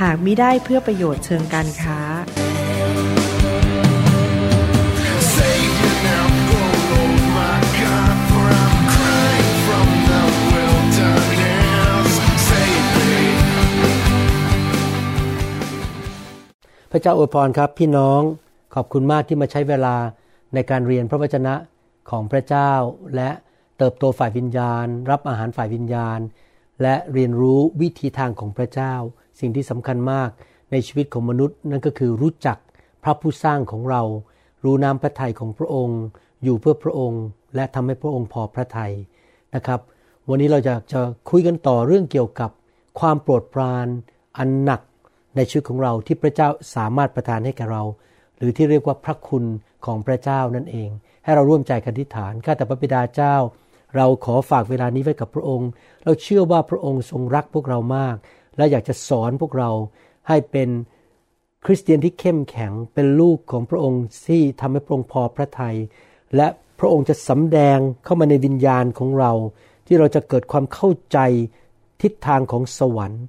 หากมิได้เพื่อประโยชน์เชิงการค้า พระเจ้าอวยพรครับพี่น้องขอบคุณมากที่มาใช้เวลาในการเรียนพระวจนะของพระเจ้า และเติบโตฝ่ายวิญญาณ รับอาหารฝ่ายวิญญาณ และเรียนรู้วิธีทางของพระเจ้า สิ่งที่สำคัญมากในชีวิตของมนุษย์นั่นก็คือรู้จักพระผู้สร้างของเรา รู้น้ำพระทัยของพระองค์ อยู่เพื่อพระองค์ และทำให้พระองค์พอพระทัยนะครับ วันนี้เราจะจะคุยกันต่อเรื่องเกี่ยวกับความโปรดปรานอันหนักในชีวิตของเราที่พระเจ้าสามารถประทานให้แก่เรา หรือที่เรียกว่าพระคุณของพระเจ้านั่นเอง ให้เราร่วมใจกันทิฏฐานข้าแต่พระบิดาเจ้า เราขอฝากเวลานี้ไว้กับพระองค์ เราเชื่อว่าพระองค์ทรงรักพวกเรามาก และอยากจะสอนพวกเราให้เป็นคริสเตียนที่เข้มแข็งเป็นลูกของพระองค์ที่ทำให้พระองค์พอพระทยัยและพระองค์จะสำแดงเข้ามาในวิญญาณของเรา ที่เราจะเกิดความเข้าใจทิศทางของสวรรค์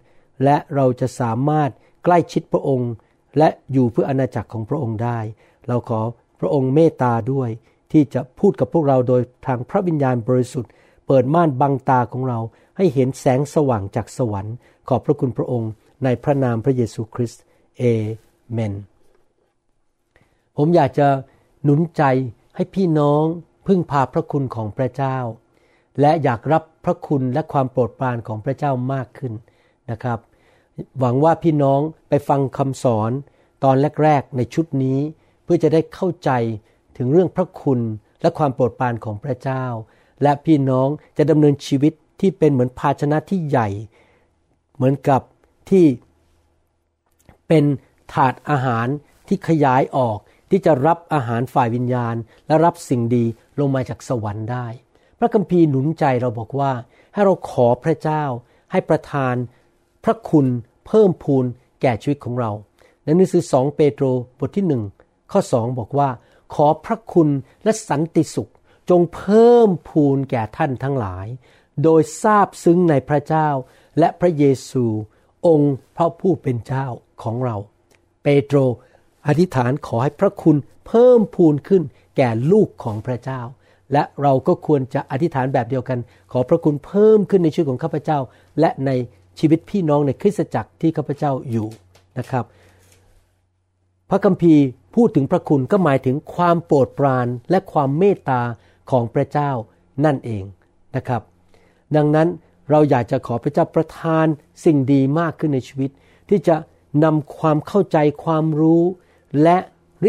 และเราจะสามารถใกล้ชิดพระองค์ และอยู่เพื่ออาณาจักรของพระองค์ได้ เราขอพระองค์เมตตาด้วย ที่จะพูดกับพวกเราโดยทางพระวิญญาณบริสุทธิ์ เปิดม่านบังตาของเรา ให้เห็นแสงสว่างจากสวรรค์ ขอบพระคุณพระองค์ ในพระนามพระเยซูคริสต์เอเมน ผมอยากจะหนุนใจให้พี่น้องพึ่งพาพระคุณของพระเจ้า และอยากรับพระคุณและความโปรดปรานของพระเจ้ามากขึ้นนะครับ หวังว่าพี่น้องไปฟังคำสอนตอนแรกๆในชุดนี้ เพื่อจะได้เข้าใจถึงเรื่องพระคุณและความโปรดปรานของพระเจ้า และพี่น้องจะดำเนินชีวิต ที่เป็นเหมือนภาชนะที่ใหญ่ เหมือนกับที่เป็นถาดอาหารที่ขยายออกที่จะรับอาหารฝ่ายวิญญาณ และรับสิ่งดีลงมาจากสวรรค์ได้ พระคัมภีร์หนุนใจเราบอกว่า ให้เราขอพระเจ้าให้ประทาน พระคุณเพิ่มพูนแก่ชีวิตของเราในหนังสือสองเปโตรบทที่หนึ่งข้อสองบอกว่า ขอพระคุณและสันติสุข จงเพิ่มพูนแก่ท่านทั้งหลาย โดยทราบซึ้งในพระเจ้า และพระเยซูองค์พระผู้เป็นเจ้าของเรา เปโตรอธิษฐานขอให้พระคุณเพิ่มพูนขึ้นแก่ลูกของพระเจ้า และเราก็ควรจะอธิษฐานแบบเดียวกัน ขอพระคุณเพิ่มขึ้นในชีวิตของข้าพเจ้า และในชีวิตพี่น้องในคริสตจักรที่ข้าพเจ้าอยู่นะครับ พระคัมภีร์พูดถึงพระคุณก็หมายถึงความโปรดปรานและความเมตตาของพระเจ้านั่นเองนะครับ ดังนั้นเราอยากจะขอพระเจ้าประทานสิ่งดีมากขึ้นในชีวิต ที่จะนำความเข้าใจความรู้ และ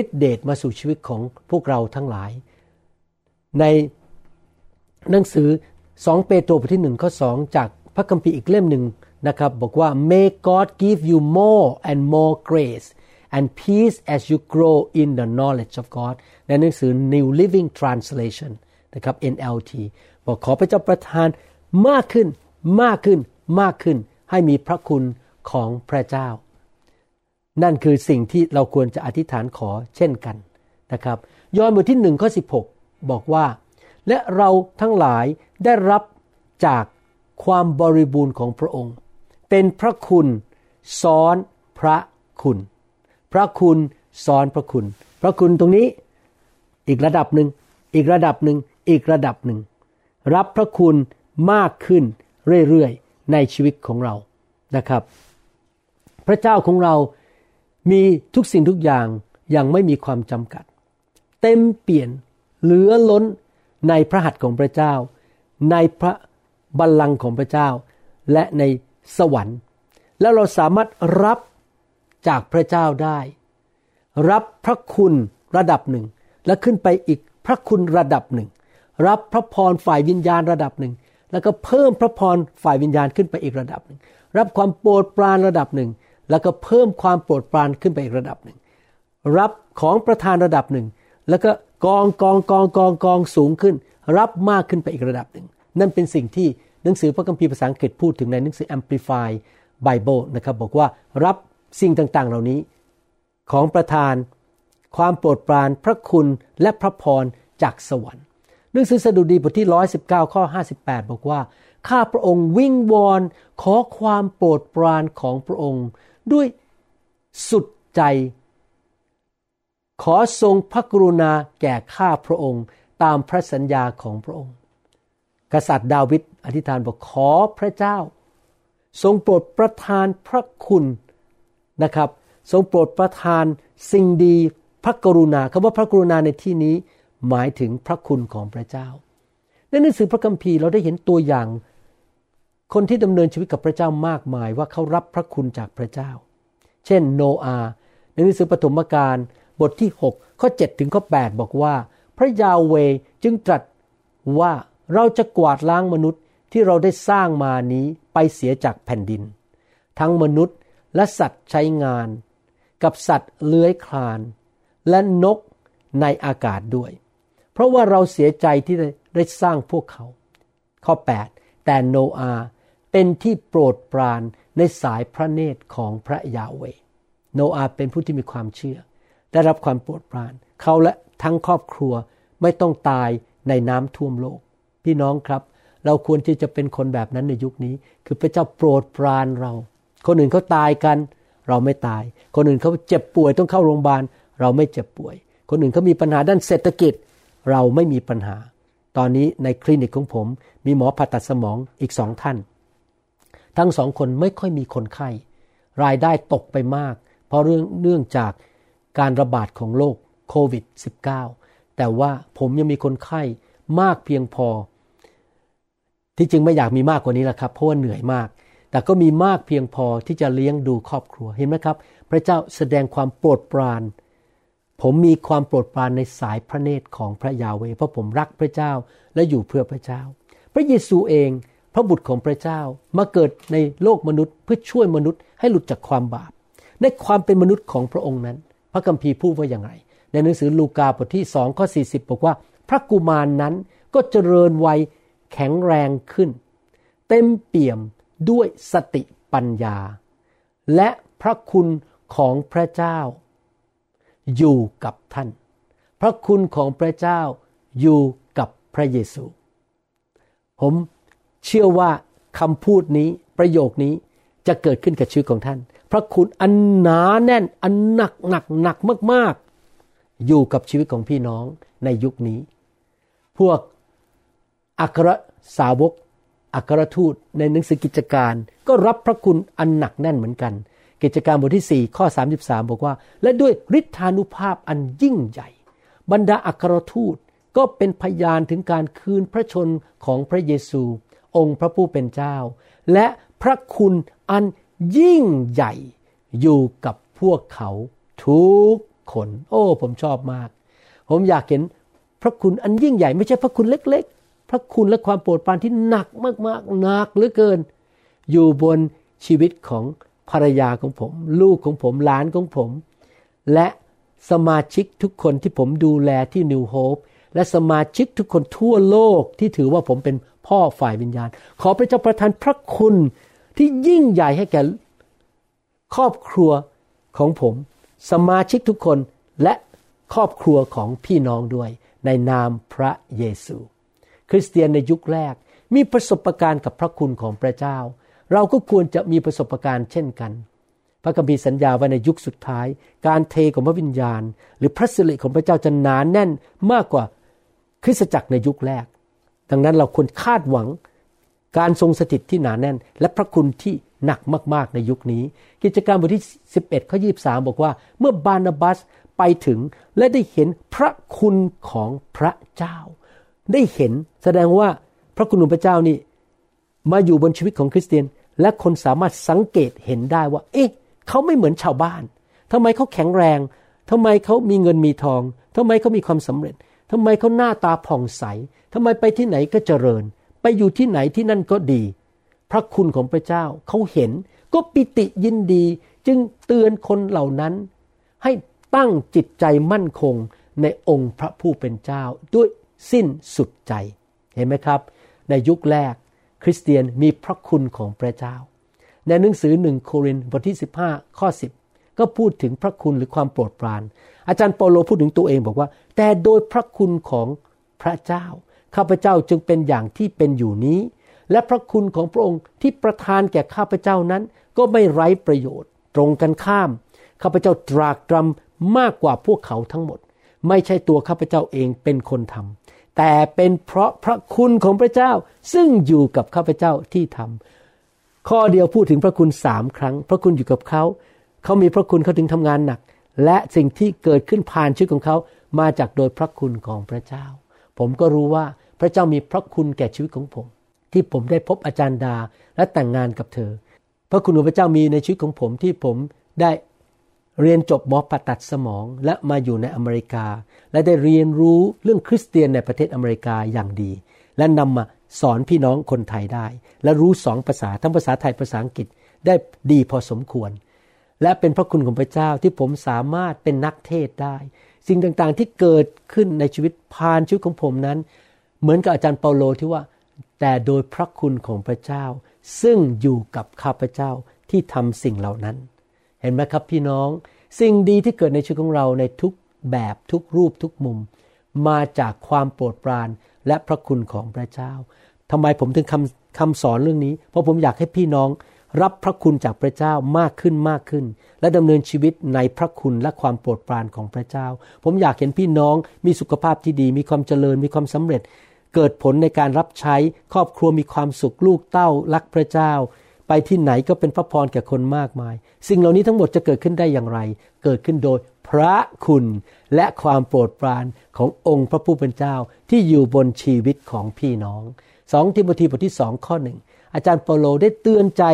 ฤทธิเดชมาสู่ชีวิตของพวกเราทั้งหลาย ในหนังสือ 2 เปโตรบทที่1ข้อ2จากพระคัมภีร์อีกเล่มหนึ่งนะครับบอกว่า May God give you more and more grace and peace as you grow in the knowledge of God ในหนังสือ New Living Translation นะครับ NLT บอกขอพระเจ้าประทาน มากขึ้นมากขึ้นมากขึ้นให้มีพระคุณของพระเจ้า นั่นคือสิ่งที่เราควรจะอธิษฐานขอเช่นกันนะครับ ยอห์นบทที่หนึ่งข้อสิบอกว่า และเราทั้งหลายได้รับจากความบริบูรณ์ของพระองค์ เป็นพระคุณซ้อนพระคุณ พระคุณซ้อนพระคุณ พระคุณตรงนี้อีกระดับหนึ่งอีกระดับหนึ่งอีกระดับหนึ่ง รับพระคุณ มากขึ้นเรื่อยๆ ในชีวิตของเรานะครับ พระเจ้าของเรามีทุกสิ่งทุกอย่างย่างไม่มีความจำกัด เต็มเปลี่ยนเหลือล้นในพระหัตถ์ของพระเจ้า ในพระบัลลังก์ของพระเจ้า และในสวรรค์ แล้วเราสามารถรับจากพระเจ้าได้ รับพระคุณระดับหนึ่ง และขึ้นไปอีกพระคุณระดับหนึ่ง รับพระพรฝ่ายวิญญาณระดับหนึ่ง แล้วก็เพิ่มพระพรฝ่ายวิญญาณขึ้นไปอีกระดับหนึ่ง รับความโปรดปรานระดับหนึ่ง แล้วก็เพิ่มความโปรดปรานขึ้นไปอีกระดับหนึ่ง รับของประธานระดับหนึ่ง แล้วก็กองกองกองกองกองสูงขึ้น รับมากขึ้นไปอีกระดับหนึ่ง นั่นเป็นสิ่งที่หนังสือพระคัมภีร์ภาษาอังกฤษพูดถึงในหนังสือ Amplify Bible นะครับบอกว่ารับสิ่งต่างๆ เหล่านี้ของประทาน ความโปรดปราน พระคุณและพระพรจากสวรรค์ นังสือสดุดีบทที่ 119 ข้อ 58 บอกว่า ข้าพระองค์วิงวอนขอความโปรดปรานของพระองค์ ด้วยสุดใจ ขอทรงพระกรุณาแก่ข้าพระองค์ตามพระสัญญาของพระองค์ กษัตริย์ดาวิดอธิษฐานบอกขอพระเจ้า ทรงโปรดประทานพระคุณนะครับ ทรงโปรดประทานสิ่งดีพระกรุณาคำว่าพระกรุณาในที่นี้ หมายถึงพระคุณของพระเจ้า ในหนังสือพระคัมภีร์เราได้เห็นตัวอย่าง คนที่ดำเนินชีวิตกับพระเจ้ามากมายว่าเขารับพระคุณจากพระเจ้า เช่นโนอาห์ในหนังสือปฐมกาลบทที่ 6 ข้อ 7 ถึงข้อ 8 บอกว่า พระยาเวจึงตรัสว่าเราจะกวาดล้างมนุษย์ที่เราได้สร้างมานี้ไปเสียจากแผ่นดิน ทั้งมนุษย์และสัตว์ใช้งาน กับสัตว์เลื้อยคลาน และนกในอากาศด้วย เพราะว่าเราเสียใจที่ได้สร้างพวกเขา ข้อ 8 แต่โนอาเป็นที่โปรดปรานในสายพระเนตรของพระยาเวโนอาเป็นผู้ที่มีความเชื่อ ได้รับความโปรดปราน เขาและทั้งครอบครัวไม่ต้องตายในน้ำท่วมโลก พี่น้องครับ เราควรที่จะเป็นคนแบบนั้นในยุคนี้ คือพระเจ้าโปรดปรานเรา คนอื่นเขาตายกัน เราไม่ตาย คนอื่นเขาเจ็บป่วยต้องเข้าโรงพยาบาล เราไม่เจ็บป่วย คนอื่นเขามีปัญหาด้านเศรษฐกิจ เราไม่มีปัญหา ตอนนี้ในคลินิกของผมมีหมอผ่าตัดสมองอีกสองท่าน ทั้งสองคนไม่ค่อยมีคนไข้ รายได้ตกไปมาก เพราะเรื่องเนื่องจากการระบาดของโรคโควิด -19 แต่ว่าผมยังมีคนไข้มากเพียงพอ ที่จริงไม่อยากมีมากกว่านี้แหละครับ เพราะว่าเหนื่อยมาก แต่ก็มีมากเพียงพอที่จะเลี้ยงดูครอบครัว เห็นไหมครับ พระเจ้าแสดงความโปรดปราน ผมมีความโปรดปรานในสายพระเนตรของพระยาเวเพราะผมรักพระเจ้าและอยู่เพื่อพระเจ้า พระเยซูเองพระบุตรของพระเจ้ามาเกิดในโลกมนุษย์ เพื่อช่วยมนุษย์ให้หลุดจากความบาป ในความเป็นมนุษย์ของพระองค์นั้น พระคัมภีร์พูดว่าอย่างไร ในหนังสือลูกาบทที่สองข้อ40 บอกว่า พระกุมารนนั้นก็เจริญวัยแข็งแรงขึ้น เต็มเปี่ยมด้วยสติปัญญา และพระคุณของพระเจ้า อยู่กับท่าน พระคุณของพระเจ้าอยู่กับพระเยซู ผมเชื่อว่าคำพูดนี้ประโยคนี้จะเกิดขึ้นกับชีวิตของท่าน พระคุณอันหนาแน่นอันหนักหนักหนักมาก ๆ อยู่กับชีวิตของพี่น้องในยุคนี้ พวกอัครสาวกอัครทูตในหนังสือกิจการ ก็รับพระคุณอันหนักแน่นเหมือนกัน กิจการบทที่ 4 ข้อ 33 บอกว่า และด้วยฤทธานุภาพอันยิ่งใหญ่ บรรดาอัครทูตก็เป็นพยานถึงการคืนพระชนของพระเยซู องค์พระผู้เป็นเจ้า และพระคุณอันยิ่งใหญ่อยู่กับพวกเขาทุกคน โอ้ ผมชอบมาก ผมอยากเห็นพระคุณอันยิ่งใหญ่ ไม่ใช่พระคุณเล็ก ๆ พระคุณและความโปรดปรานที่หนักมากๆหนักเหลือเกิน อยู่บนชีวิตของ ภรรยาของผม ลูกของผมหลานของผม และสมาชิกทุกคนที่ผมดูแลที่นิวโฮปและสมาชิกทุกคนทั่วโลกที่ถือว่าผมเป็นพ่อฝ่ายวิญญาณ ขอพระเจ้าประทานพระคุณที่ยิ่งใหญ่ให้แก่ครอบครัวของผม สมาชิกทุกคนและครอบครัวของพี่น้องด้วย ในนามพระเยซู คริสเตียนในยุคแรกมีประสบการณ์กับพระคุณของพระเจ้า เราก็ควรจะมีประสบการณ์เช่นกัน พระคัมภีร์สัญญาว่าในยุคสุดท้าย การเทของพระวิญญาณ หรือพระสิริของพระเจ้าจะหนานแน่นมากกว่าคริสตจักรในยุคแรก ดังนั้นเราควรคาดหวังการทรงสถิตที่หนาแน่น และพระคุณที่หนักมากๆในยุคนี้ กิจการบทที่ 11ข้อ23 บอกว่า เมื่อบานาบัสไปถึงและได้เห็นพระคุณของพระเจ้า ได้เห็นแสดงว่าพระคุณของพระเจ้านี่มาอยู่บนชีวิตของคริสเตียน และคนสามารถสังเกตเห็นได้ว่า เอ๊ะ เขาไม่เหมือนชาวบ้านทำไมเขาแข็งแรงทำไมเขามีเงินมีทองทำไมเขามีความสำเร็จทำไมเขาหน้าตาผ่องใสทำไมไปที่ไหนก็เจริญ ไปอยู่ที่ไหนที่นั่นก็ดี พระคุณของพระเจ้าเขาเห็นก็ปิติยินดี จึงเตือนคนเหล่านั้น ให้ตั้งจิตใจมั่นคงในองค์พระผู้เป็นเจ้าด้วยสิ้นสุดใจ เห็นไหมครับ ในยุคแรก คริสเตียนมีพระคุณของพระเจ้า ในหนังสือหนึ่งโครินธ์บทที่ 15 ข้อ 10 ก็พูดถึงพระคุณหรือความโปรดปราน อาจารย์เปาโลพูดถึงตัวเองบอกว่า แต่โดยพระคุณของพระเจ้า ข้าพเจ้าจึงเป็นอย่างที่เป็นอยู่นี้ และพระคุณของพระองค์ที่ประทานแก่ข้าพเจ้านั้น ก็ไม่ไร้ประโยชน์ ตรงกันข้าม ข้าพเจ้าตรากตรำมากกว่าพวกเขาทั้งหมด ไม่ใช่ตัวข้าพเจ้าเองเป็นคนทำ แต่เป็นเพราะพระคุณของพระเจ้าซึ่งอยู่กับข้าพเจ้าที่ทำข้อเดียวพูดถึงพระคุณสามครั้ง พระคุณอยู่กับเขา เขามีพระคุณเขาถึงทำงานหนัก และสิ่งที่เกิดขึ้นผ่านชีวิตของเขามาจากโดยพระคุณของพระเจ้า ผมก็รู้ว่าพระเจ้ามีพระคุณแก่ชีวิตของผม ที่ผมได้พบอาจารย์ดาและแต่งงานกับเธอ พระคุณของพระเจ้ามีในชีวิตของผมที่ผมได้ เรียนจบหมอผ่าตัดสมองและมาอยู่ในอเมริกา และได้เรียนรู้เรื่องคริสเตียนในประเทศอเมริกาอย่างดี และนำมาสอนพี่น้องคนไทยได้ และรู้สองภาษาทั้งภาษาไทยภาษาอังกฤษได้ดีพอสมควร และเป็นพระคุณของพระเจ้าที่ผมสามารถเป็นนักเทศได้ สิ่งต่างๆที่เกิดขึ้นในชีวิตผ่านชีวิตของผมนั้น เหมือนกับอาจารย์เปาโลที่ว่า แต่โดยพระคุณของพระเจ้า ซึ่งอยู่กับข้าพเจ้าที่ทำสิ่งเหล่านั้น ห็นไหมครับพี่น้อง สิ่งดีที่เกิดในชีวิตของเราในทุกแบบทุกรูปทุกมุม มาจากความโปรดปรานและพระคุณของพระเจ้าทำไมผมถึงคำคำสอนเรื่องนี้ เพราะผมอยากให้พี่น้องรับพระคุณจากพระเจ้ามากขึ้นมากขึ้น และดำเนินชีวิตในพระคุณและความโปรดปรานของพระเจ้า ผมอยากเห็นพี่น้องมีสุขภาพที่ดี มีความเจริญมีความสำเร็จ เกิดผลในการรับใช้ครอบครัวมีความสุขลูกเต้ารักพระเจ้า ไปที่ไหนก็เป็นพระพรแก่คนมากมาย สิ่งเหล่านี้ทั้งหมดจะเกิดขึ้นได้อย่างไร เกิดขึ้นโดยพระคุณและความโปรดปรานขององค์พระผู้เป็นเจ้าที่อยู่บนชีวิตของพี่น้องสองทิโมธีบทที่สองข้อหนึ่งอาจารย์เปโลได้เตือนใจ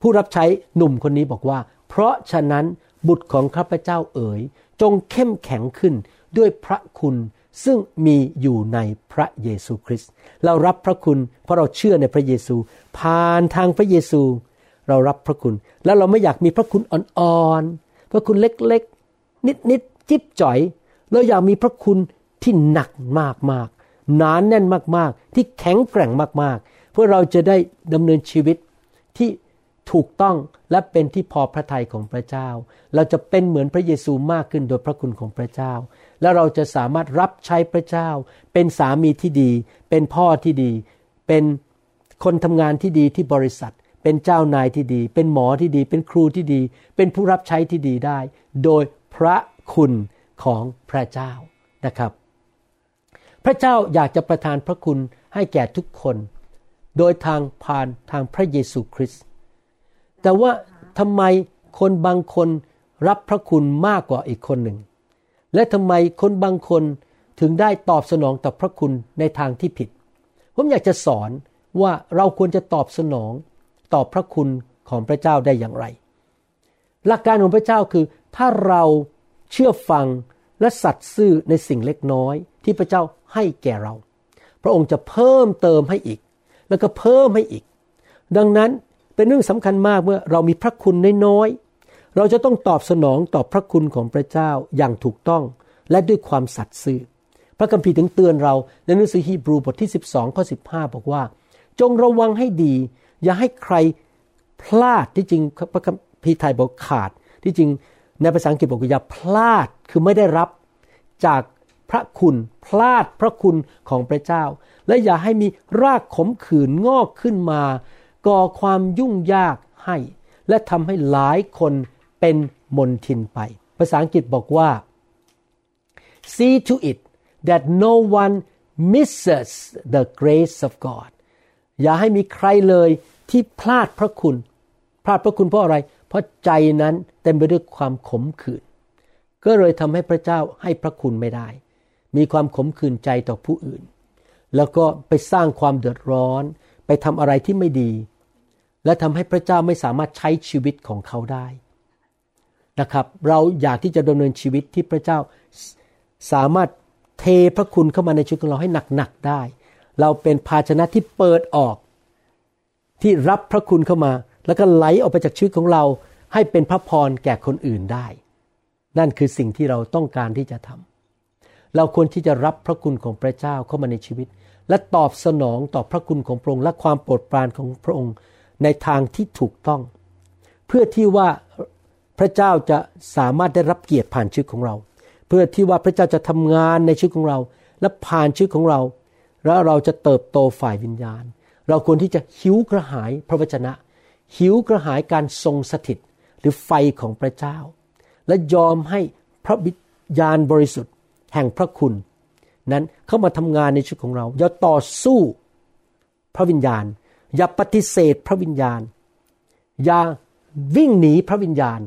ผู้รับใช้หนุ่มคนนี้บอกว่า เพราะฉะนั้นบุตรของข้าพเจ้าเอ๋ย จงเข้มแข็งขึ้นด้วยพระคุณ ซึ่งมีอยู่ในพระเยซูคริสต์เรารับพระคุณ เพราะเราเชื่อในพระเยซู ผ่านทางพระเยซู เรารับพระคุณ แล้วเราไม่อยากมีพระคุณอ่อนๆพระคุณเล็กๆ นิดๆจิ๊บจ่อย เราอยากมีพระคุณที่หนักมากๆหนานแน่นมากๆ ที่แข็งแกร่งมากๆ เพื่อเราจะได้ดำเนินชีวิตที่ถูกต้องและเป็นที่พอพระทัยของพระเจ้า เราจะเป็นเหมือนพระเยซูมากขึ้นโดยพระคุณของพระเจ้า และเราจะสามารถรับใช้พระเจ้า เป็นสามีที่ดี เป็นพ่อที่ดี เป็นคนทำงานที่ดีที่บริษัท เป็นเจ้านายที่ดี เป็นหมอที่ดี เป็นครูที่ดี เป็นผู้รับใช้ที่ดีได้ โดยพระคุณของพระเจ้านะครับ พระเจ้าอยากจะประทานพระคุณให้แก่ทุกคน โดยทางผ่านทางพระเยซูคริสต์แต่ว่าทำไมคนบางคนรับพระคุณมากกว่าอีกคนหนึ่ง และทำไมคนบางคนถึงได้ตอบสนองต่อพระคุณในทางที่ผิด ผมอยากจะสอนว่าเราควรจะตอบสนองต่อพระคุณของพระเจ้าได้อย่างไร หลักการของพระเจ้าคือ ถ้าเราเชื่อฟังและสัตย์ซื่อในสิ่งเล็กน้อย ที่พระเจ้าให้แก่เรา พระองค์จะเพิ่มเติมให้อีก แล้วก็เพิ่มให้อีก ดังนั้นเป็นเรื่องสำคัญมากเมื่อเรามีพระคุณน้อย เราจะต้องตอบสนองต่อพระคุณของพระเจ้าอย่างถูกต้องและด้วยความสัตย์ซื่อ พระคัมภีร์ถึงเตือนเราในหนังสือฮีบรูบทที่ 12ข้อ15 บอกว่า จงระวังให้ดี อย่าให้ใครพลาดที่จริงพระคัมภีร์ไทยบอกขาด ที่จริงในภาษาอังกฤษบอกว่าอย่าพลาดคือไม่ได้รับจากพระคุณพลาดพระคุณของพระเจ้า และอย่าให้มีรากขมขื่นงอกขึ้นมา ก่อความยุ่งยากให้ และทำให้หลายคน เป็นมนทินไป ภาษาอังกฤษบอกว่า see to it that no one misses the grace of God อย่าให้มีใครเลยที่พลาดพระคุณ พลาดพระคุณเพราะอะไร เพราะใจนั้นเต็มไปด้วยความขมขื่น ก็เลยทำให้พระเจ้าให้พระคุณไม่ได้ มีความขมขื่นใจต่อผู้อื่น แล้วก็ไปสร้างความเดือดร้อน ไปทำอะไรที่ไม่ดี และทำให้พระเจ้าไม่สามารถใช้ชีวิตของเขาได้ นะครับ เราอยากที่จะดำเนินชีวิตที่พระเจ้าสามารถเทพระคุณเข้ามาในชีวิตของเราให้หนักๆได้ เราเป็นภาชนะที่เปิดออก ที่รับพระคุณเข้ามา แล้วก็ไหลออกไปจากชีวิตของเราใให้เป็นพระพรแก่คนอื่นได้ นั่นคือสิ่งที่เราต้องการที่จะทำเราควรที่จะรับพระคุณของพระเจ้าเข้ามาในชีวิต และตอบสนองต่อพระคุณของพระองค์และความโปรดปรานของพระองค์ในทางที่ถูกต้อง เพื่อที่ว่า พระเจ้าจะสามารถได้รับเกียรติผ่านชีวิตของเรา เพื่อที่ว่าพระเจ้าจะทำงานในชีวิตของเรา และผ่านชีวิตของเรา แล้วเราจะเติบโตฝ่ายวิญญาณ เราควรที่จะหิวกระหายพระวจนะ หิวกระหายการทรงสถิตหรือไฟของพระเจ้า และยอมให้พระวิญญาณบริสุทธิ์ แห่งพระคุณ นั้นเข้ามาทำงานในชีวิตของเรา อย่าต่อสู้พระวิญญาณ อย่าปฏิเสธพระวิญญาณ อย่าวิ่งหนีพระวิญญาณ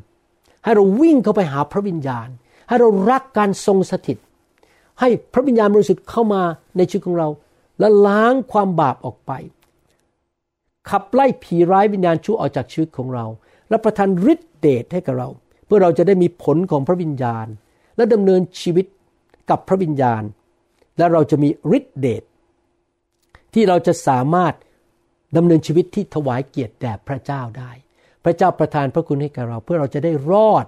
ให้เราวิ่งเข้าไปหาพระวิญญาณ ให้เรารักการทรงสถิต ให้พระวิญญาณบริสุทธิ์เข้ามาในชีวิตของเรา และล้างความบาปออกไป ขับไล่ผีร้ายวิญญาณชั่วออกจากชีวิตของเรา และประทานฤทธิเดชให้กับเรา เพื่อเราจะได้มีผลของพระวิญญาณ และดำเนินชีวิตกับพระวิญญาณ และเราจะมีฤทธิเดชที่เราจะสามารถดำเนินชีวิตที่ถวายเกียรติแด่พระเจ้าได้ ระเจ้าประทานพระคุณให้กับเรา เพื่อเราจะได้รอด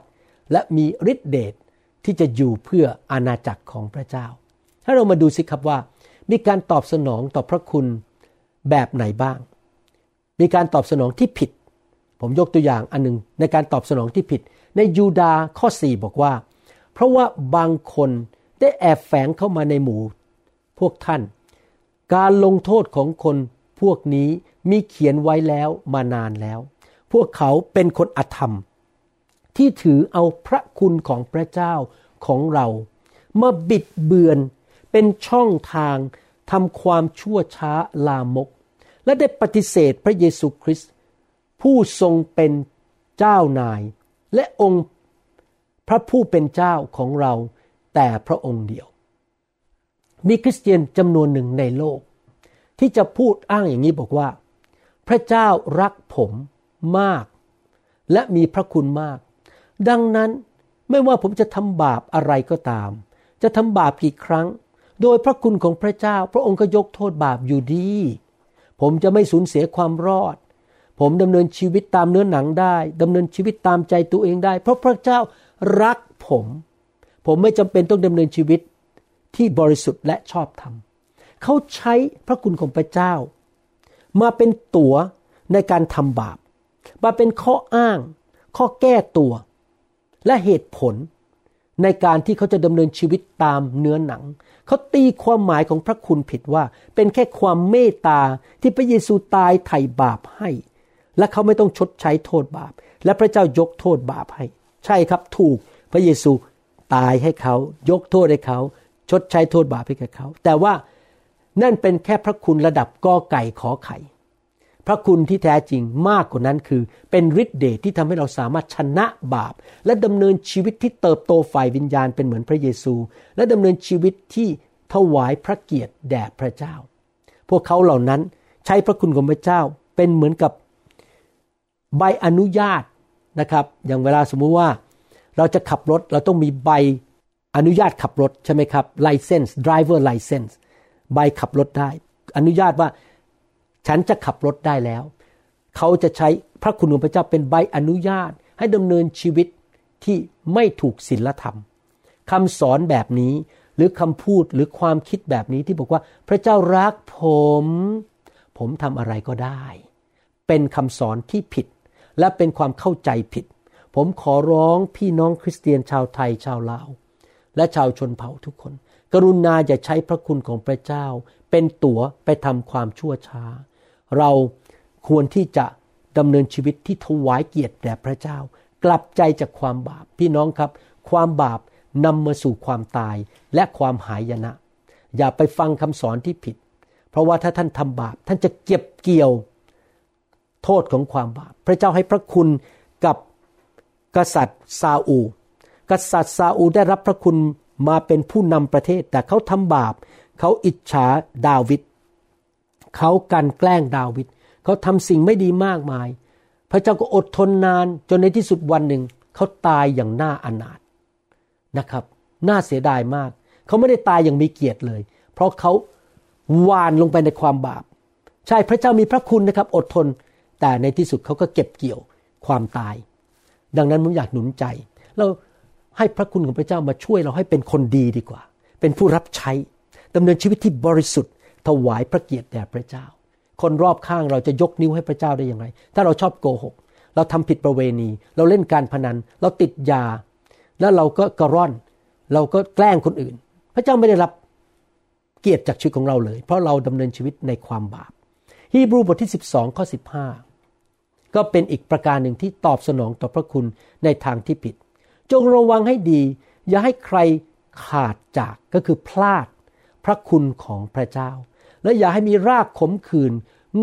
และมีฤทธิเดชที่จะอยู่เพื่ออาณาจักรของพระเจ้า ถ้าเรามาดูสิครับว่า มีการตอบสนองต่อพระคุณแบบไหนบ้าง มีการตอบสนองที่ผิด ผมยกตัวอย่างอันหนึ่งในการตอบสนองที่ผิด ในยูดาห์ข้อ 4 บอกว่า เพราะว่าบางคนได้แอบแฝงเข้ามาในหมู่พวกท่าน การลงโทษของคนพวกนี้มีเขียนไว้แล้วมานานแล้ว พวกเขาเป็นคนอธรรม ที่ถือเอาพระคุณของพระเจ้าของเรา มาบิดเบือนเป็นช่องทางทำความชั่วช้าลามก และได้ปฏิเสธพระเยซูคริสต์ผู้ทรงเป็นเจ้านาย และองค์พระผู้เป็นเจ้าของเราแต่พระองค์เดียว มีคริสเตียนจำนวนหนึ่งในโลก ที่จะพูดอ้างอย่างนี้บอกว่า พระเจ้ารักผม มาก และมีพระคุณมาก ดังนั้นไม่ว่าผมจะทำบาปอะไรก็ตาม จะทำบาปกี่ครั้ง โดยพระคุณของพระเจ้า พระองค์ก็ยกโทษบาปอยู่ดี ผมจะไม่สูญเสียความรอด ผมดำเนินชีวิตตามเนื้อหนังได้ดำเนินชีวิตตามใจตัวเองได้ เพราะพระเจ้ารักผม ผมไม่จำเป็นต้องดำเนินชีวิตที่บริสุทธิ์และชอบธรรมเขาใช้พระคุณของพระเจ้า มาเป็นตั๋วในการทำบาป มาเป็นข้ออ้าง ข้อแก้ตัว และเหตุผลในการที่เขาจะดำเนินชีวิตตามเนื้อหนัง เขาตีความหมายของพระคุณผิดว่า เป็นแค่ความเมตตาที่พระเยซูตายไถ่บาปให้ และเขาไม่ต้องชดใช้โทษบาป และพระเจ้ายกโทษบาปให้ ใช่ครับถูกพระเยซูตายให้เขา ยกโทษให้เขา ชดใช้โทษบาปให้กับเขา แต่ว่านั่นเป็นแค่พระคุณระดับกอไก่ขอไข่ พระคุณที่แท้จริงมากกว่านั้นคือ เป็นฤทธิเดชที่ทำให้เราสามารถชนะบาป และดำเนินชีวิตที่เติบโตฝ่ายวิญญาณเป็นเหมือนพระเยซู และดำเนินชีวิตที่ถวายพระเกียรติแด่พระเจ้า พวกเขาเหล่านั้นใช้พระคุณของพระเจ้าเป็นเหมือนกับใบอนุญาตนะครับ อย่างเวลาสมมุติว่าเราจะขับรถเราต้องมีใบอนุญาตขับรถใช่ไหมครับ license driver license ใบขับรถได้ อนุญาตว่า ฉันจะขับรถได้แล้ว เขาจะใช้พระคุณของพระเจ้าเป็นใบอนุญาต ให้ดำเนินชีวิตที่ไม่ถูกศีลธรรมคำสอนแบบนี้หรือคำพูดหรือความคิดแบบนี้ที่บอกว่าพระเจ้ารักผม ผมทำอะไรก็ได้ เป็นคำสอนที่ผิด และเป็นความเข้าใจผิด ผมขอร้องพี่น้องคริสเตียนชาวไทยชาวลาว และชาวชนเผ่าทุกคน กรุณาอย่าใช้พระคุณของพระเจ้า เป็นตั๋วไปทำความชั่วช้า เราควรที่จะดำเนินชีวิตที่ถวายเกียรติแด่พระเจ้า กลับใจจากความบาปพี่น้องครับ ความบาปนำมาสู่ความตายและความหายนะ อย่าไปฟังคำสอนที่ผิด เพราะว่าถ้าท่านทำบาป ท่านจะเก็บเกี่ยวโทษของความบาป พระเจ้าให้พระคุณกับกษัตริย์ซาอูกษัตริย์ซาอูได้รับพระคุณมาเป็นผู้นำประเทศ แต่เขาทำบาป เขาอิจฉาดาวิด เขากันแกล้งดาวิดเขาทำสิ่งไม่ดีมากมาย พระเจ้าก็อดทนนานจนในที่สุดวันหนึ่ง เขาตายอย่างน่าอนาถนะครับ น่าเสียดายมาก เขาไม่ได้ตายอย่างมีเกียรติเลย เพราะเขาวานลงไปในความบาป ใช่พระเจ้ามีพระคุณนะครับ อดทน แต่ในที่สุดเขาก็เก็บเกี่ยวความตาย ดังนั้นผมอยากหนุนใจ เราให้พระคุณของพระเจ้ามาช่วยเราให้เป็นคนดีดีกว่า เป็นผู้รับใช้ดำเนินชีวิตที่บริสุทธิ์ ถวายพระเกียรติแด่พระเจ้า คนรอบข้างเราจะยกนิ้วให้พระเจ้าได้อย่างไร ถ้าเราชอบโกหก เราทำผิดประเวณี เราเล่นการพนัน เราติดยา แล้วเราก็กระร่อน เราก็แกล้งคนอื่น พระเจ้าไม่ได้รับเกียรติจากชีวิตของเราเลย เพราะเราดำเนินชีวิตในความบาป ฮีบรูบทที่ 12ข้อ15 ก็เป็นอีกประการหนึ่งที่ตอบสนองต่อพระคุณในทางที่ผิด จงระวังให้ดี อย่าให้ใครขาดจากก็คือพลาดพระคุณของพระเจ้า และอย่าให้มีรากขมขื่น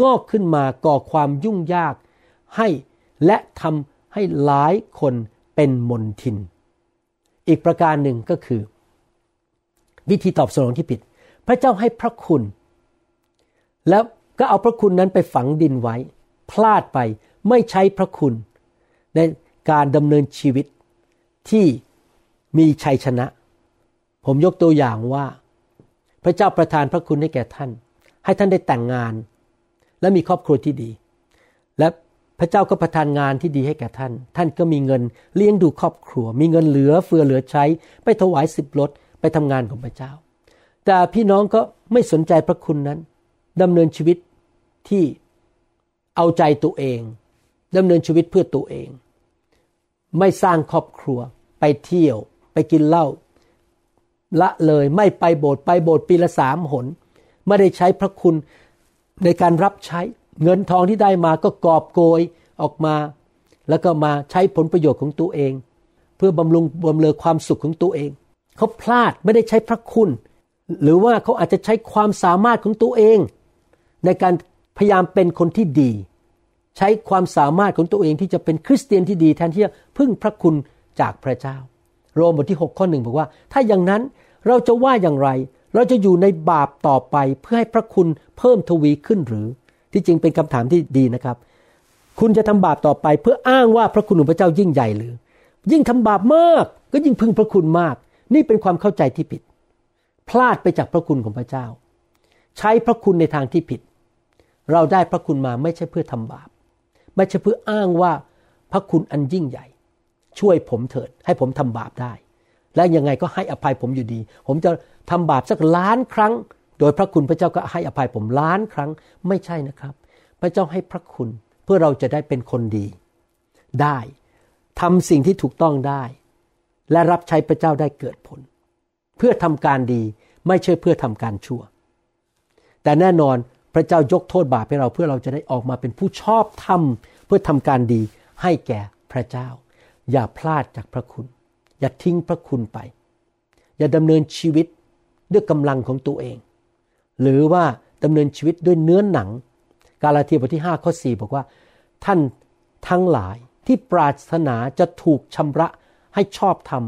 งอกขึ้นมาก่อความยุ่งยาก ให้และทำให้หลายคนเป็นมนทิน อีกประการหนึ่งก็คือ วิธีตอบสนองที่ผิด พระเจ้าให้พระคุณ แล้วก็เอาพระคุณนั้นไปฝังดินไว้ พลาดไปไม่ใช้พระคุณ ในการดำเนินชีวิตที่มีชัยชนะ ผมยกตัวอย่างว่า พระเจ้าประทานพระคุณให้แก่ท่าน ให้ท่านได้แต่งงาน และมีครอบครัวที่ดี และพระเจ้าก็ประทานงานที่ดีให้แก่ท่าน ท่านก็มีเงินเลี้ยงดูครอบครัว มีเงินเหลือเฟือเหลือใช้ ไปถวายสิบรถไปทำงานของพระเจ้า แต่พี่น้องก็ไม่สนใจพระคุณนั้นดำเนินชีวิตที่เอาใจตัวเองดำเนินชีวิตเพื่อตัวเอง ไม่สร้างครอบครัว ไปเที่ยว ไปกินเหล้าละเลยไม่ไปโบสถ์ไปโบสถ์ปีละสามหน ไม่ได้ใช้พระคุณในการรับใช้เงินทองที่ได้มาก็กอบโกยออกมา แล้วก็มาใช้ผลประโยชน์ของตัวเอง เพื่อบำรุงบำเรอความสุขของตัวเอง เขาพลาดไม่ได้ใช้พระคุณ หรือว่าเขาอาจจะใช้ความสามารถของตัวเอง ในการพยายามเป็นคนที่ดี ใช้ความสามารถของตัวเองที่จะเป็นคริสเตียนที่ดีแทนที่จะพึ่งพระคุณจากพระเจ้า โรมบทที่ 6 ข้อหนึ่งบอกว่า ถ้าอย่างนั้นเราจะว่าอย่างไร เราจะอยู่ในบาปต่อไปเพื่อให้พระคุณเพิ่มทวีขึ้นหรือ ที่จริงเป็นคำถามที่ดีนะครับ คุณจะทำบาปต่อไปเพื่ออ้างว่าพระคุณของพระเจ้ายิ่งใหญ่หรือ ยิ่งทำบาปมากก็ยิ่งพึ่งพระคุณมาก นี่เป็นความเข้าใจที่ผิด พลาดไปจากพระคุณของพระเจ้า ใช้พระคุณในทางที่ผิด เราได้พระคุณมาไม่ใช่เพื่อทำบาป ไม่ใช่เพื่ออ้างว่าพระคุณอันยิ่งใหญ่ ช่วยผมเถิดให้ผมทำบาปได้ และยังไงก็ให้อภัยผมอยู่ดี ผมจะทำบาปสักล้านครั้ง โดยพระคุณพระเจ้าก็ให้อภัยผมล้านครั้งไม่ใช่นะครับ พระเจ้าให้พระคุณเพื่อเราจะได้เป็นคนดี ได้ทำสิ่งที่ถูกต้องได้ และรับใช้พระเจ้าได้เกิดผล เพื่อทำการดีไม่ใช่เพื่อทำการชั่ว แต่แน่นอนพระเจ้ายกโทษบาปให้เราเพื่อเราจะได้ออกมาเป็นผู้ชอบธรรมเพื่อทำการดีให้แก่พระเจ้า อย่าพลาดจากพระคุณ อย่าทิ้งพระคุณไป อย่าดำเนินชีวิตด้วยกำลังของตัวเอง หรือว่าดำเนินชีวิตด้วยเนื้อหนัง กาลาเทียบทที่5ข้อ4บอกว่า ท่านทั้งหลายที่ปรารถนาจะถูกชำระให้ชอบธรรม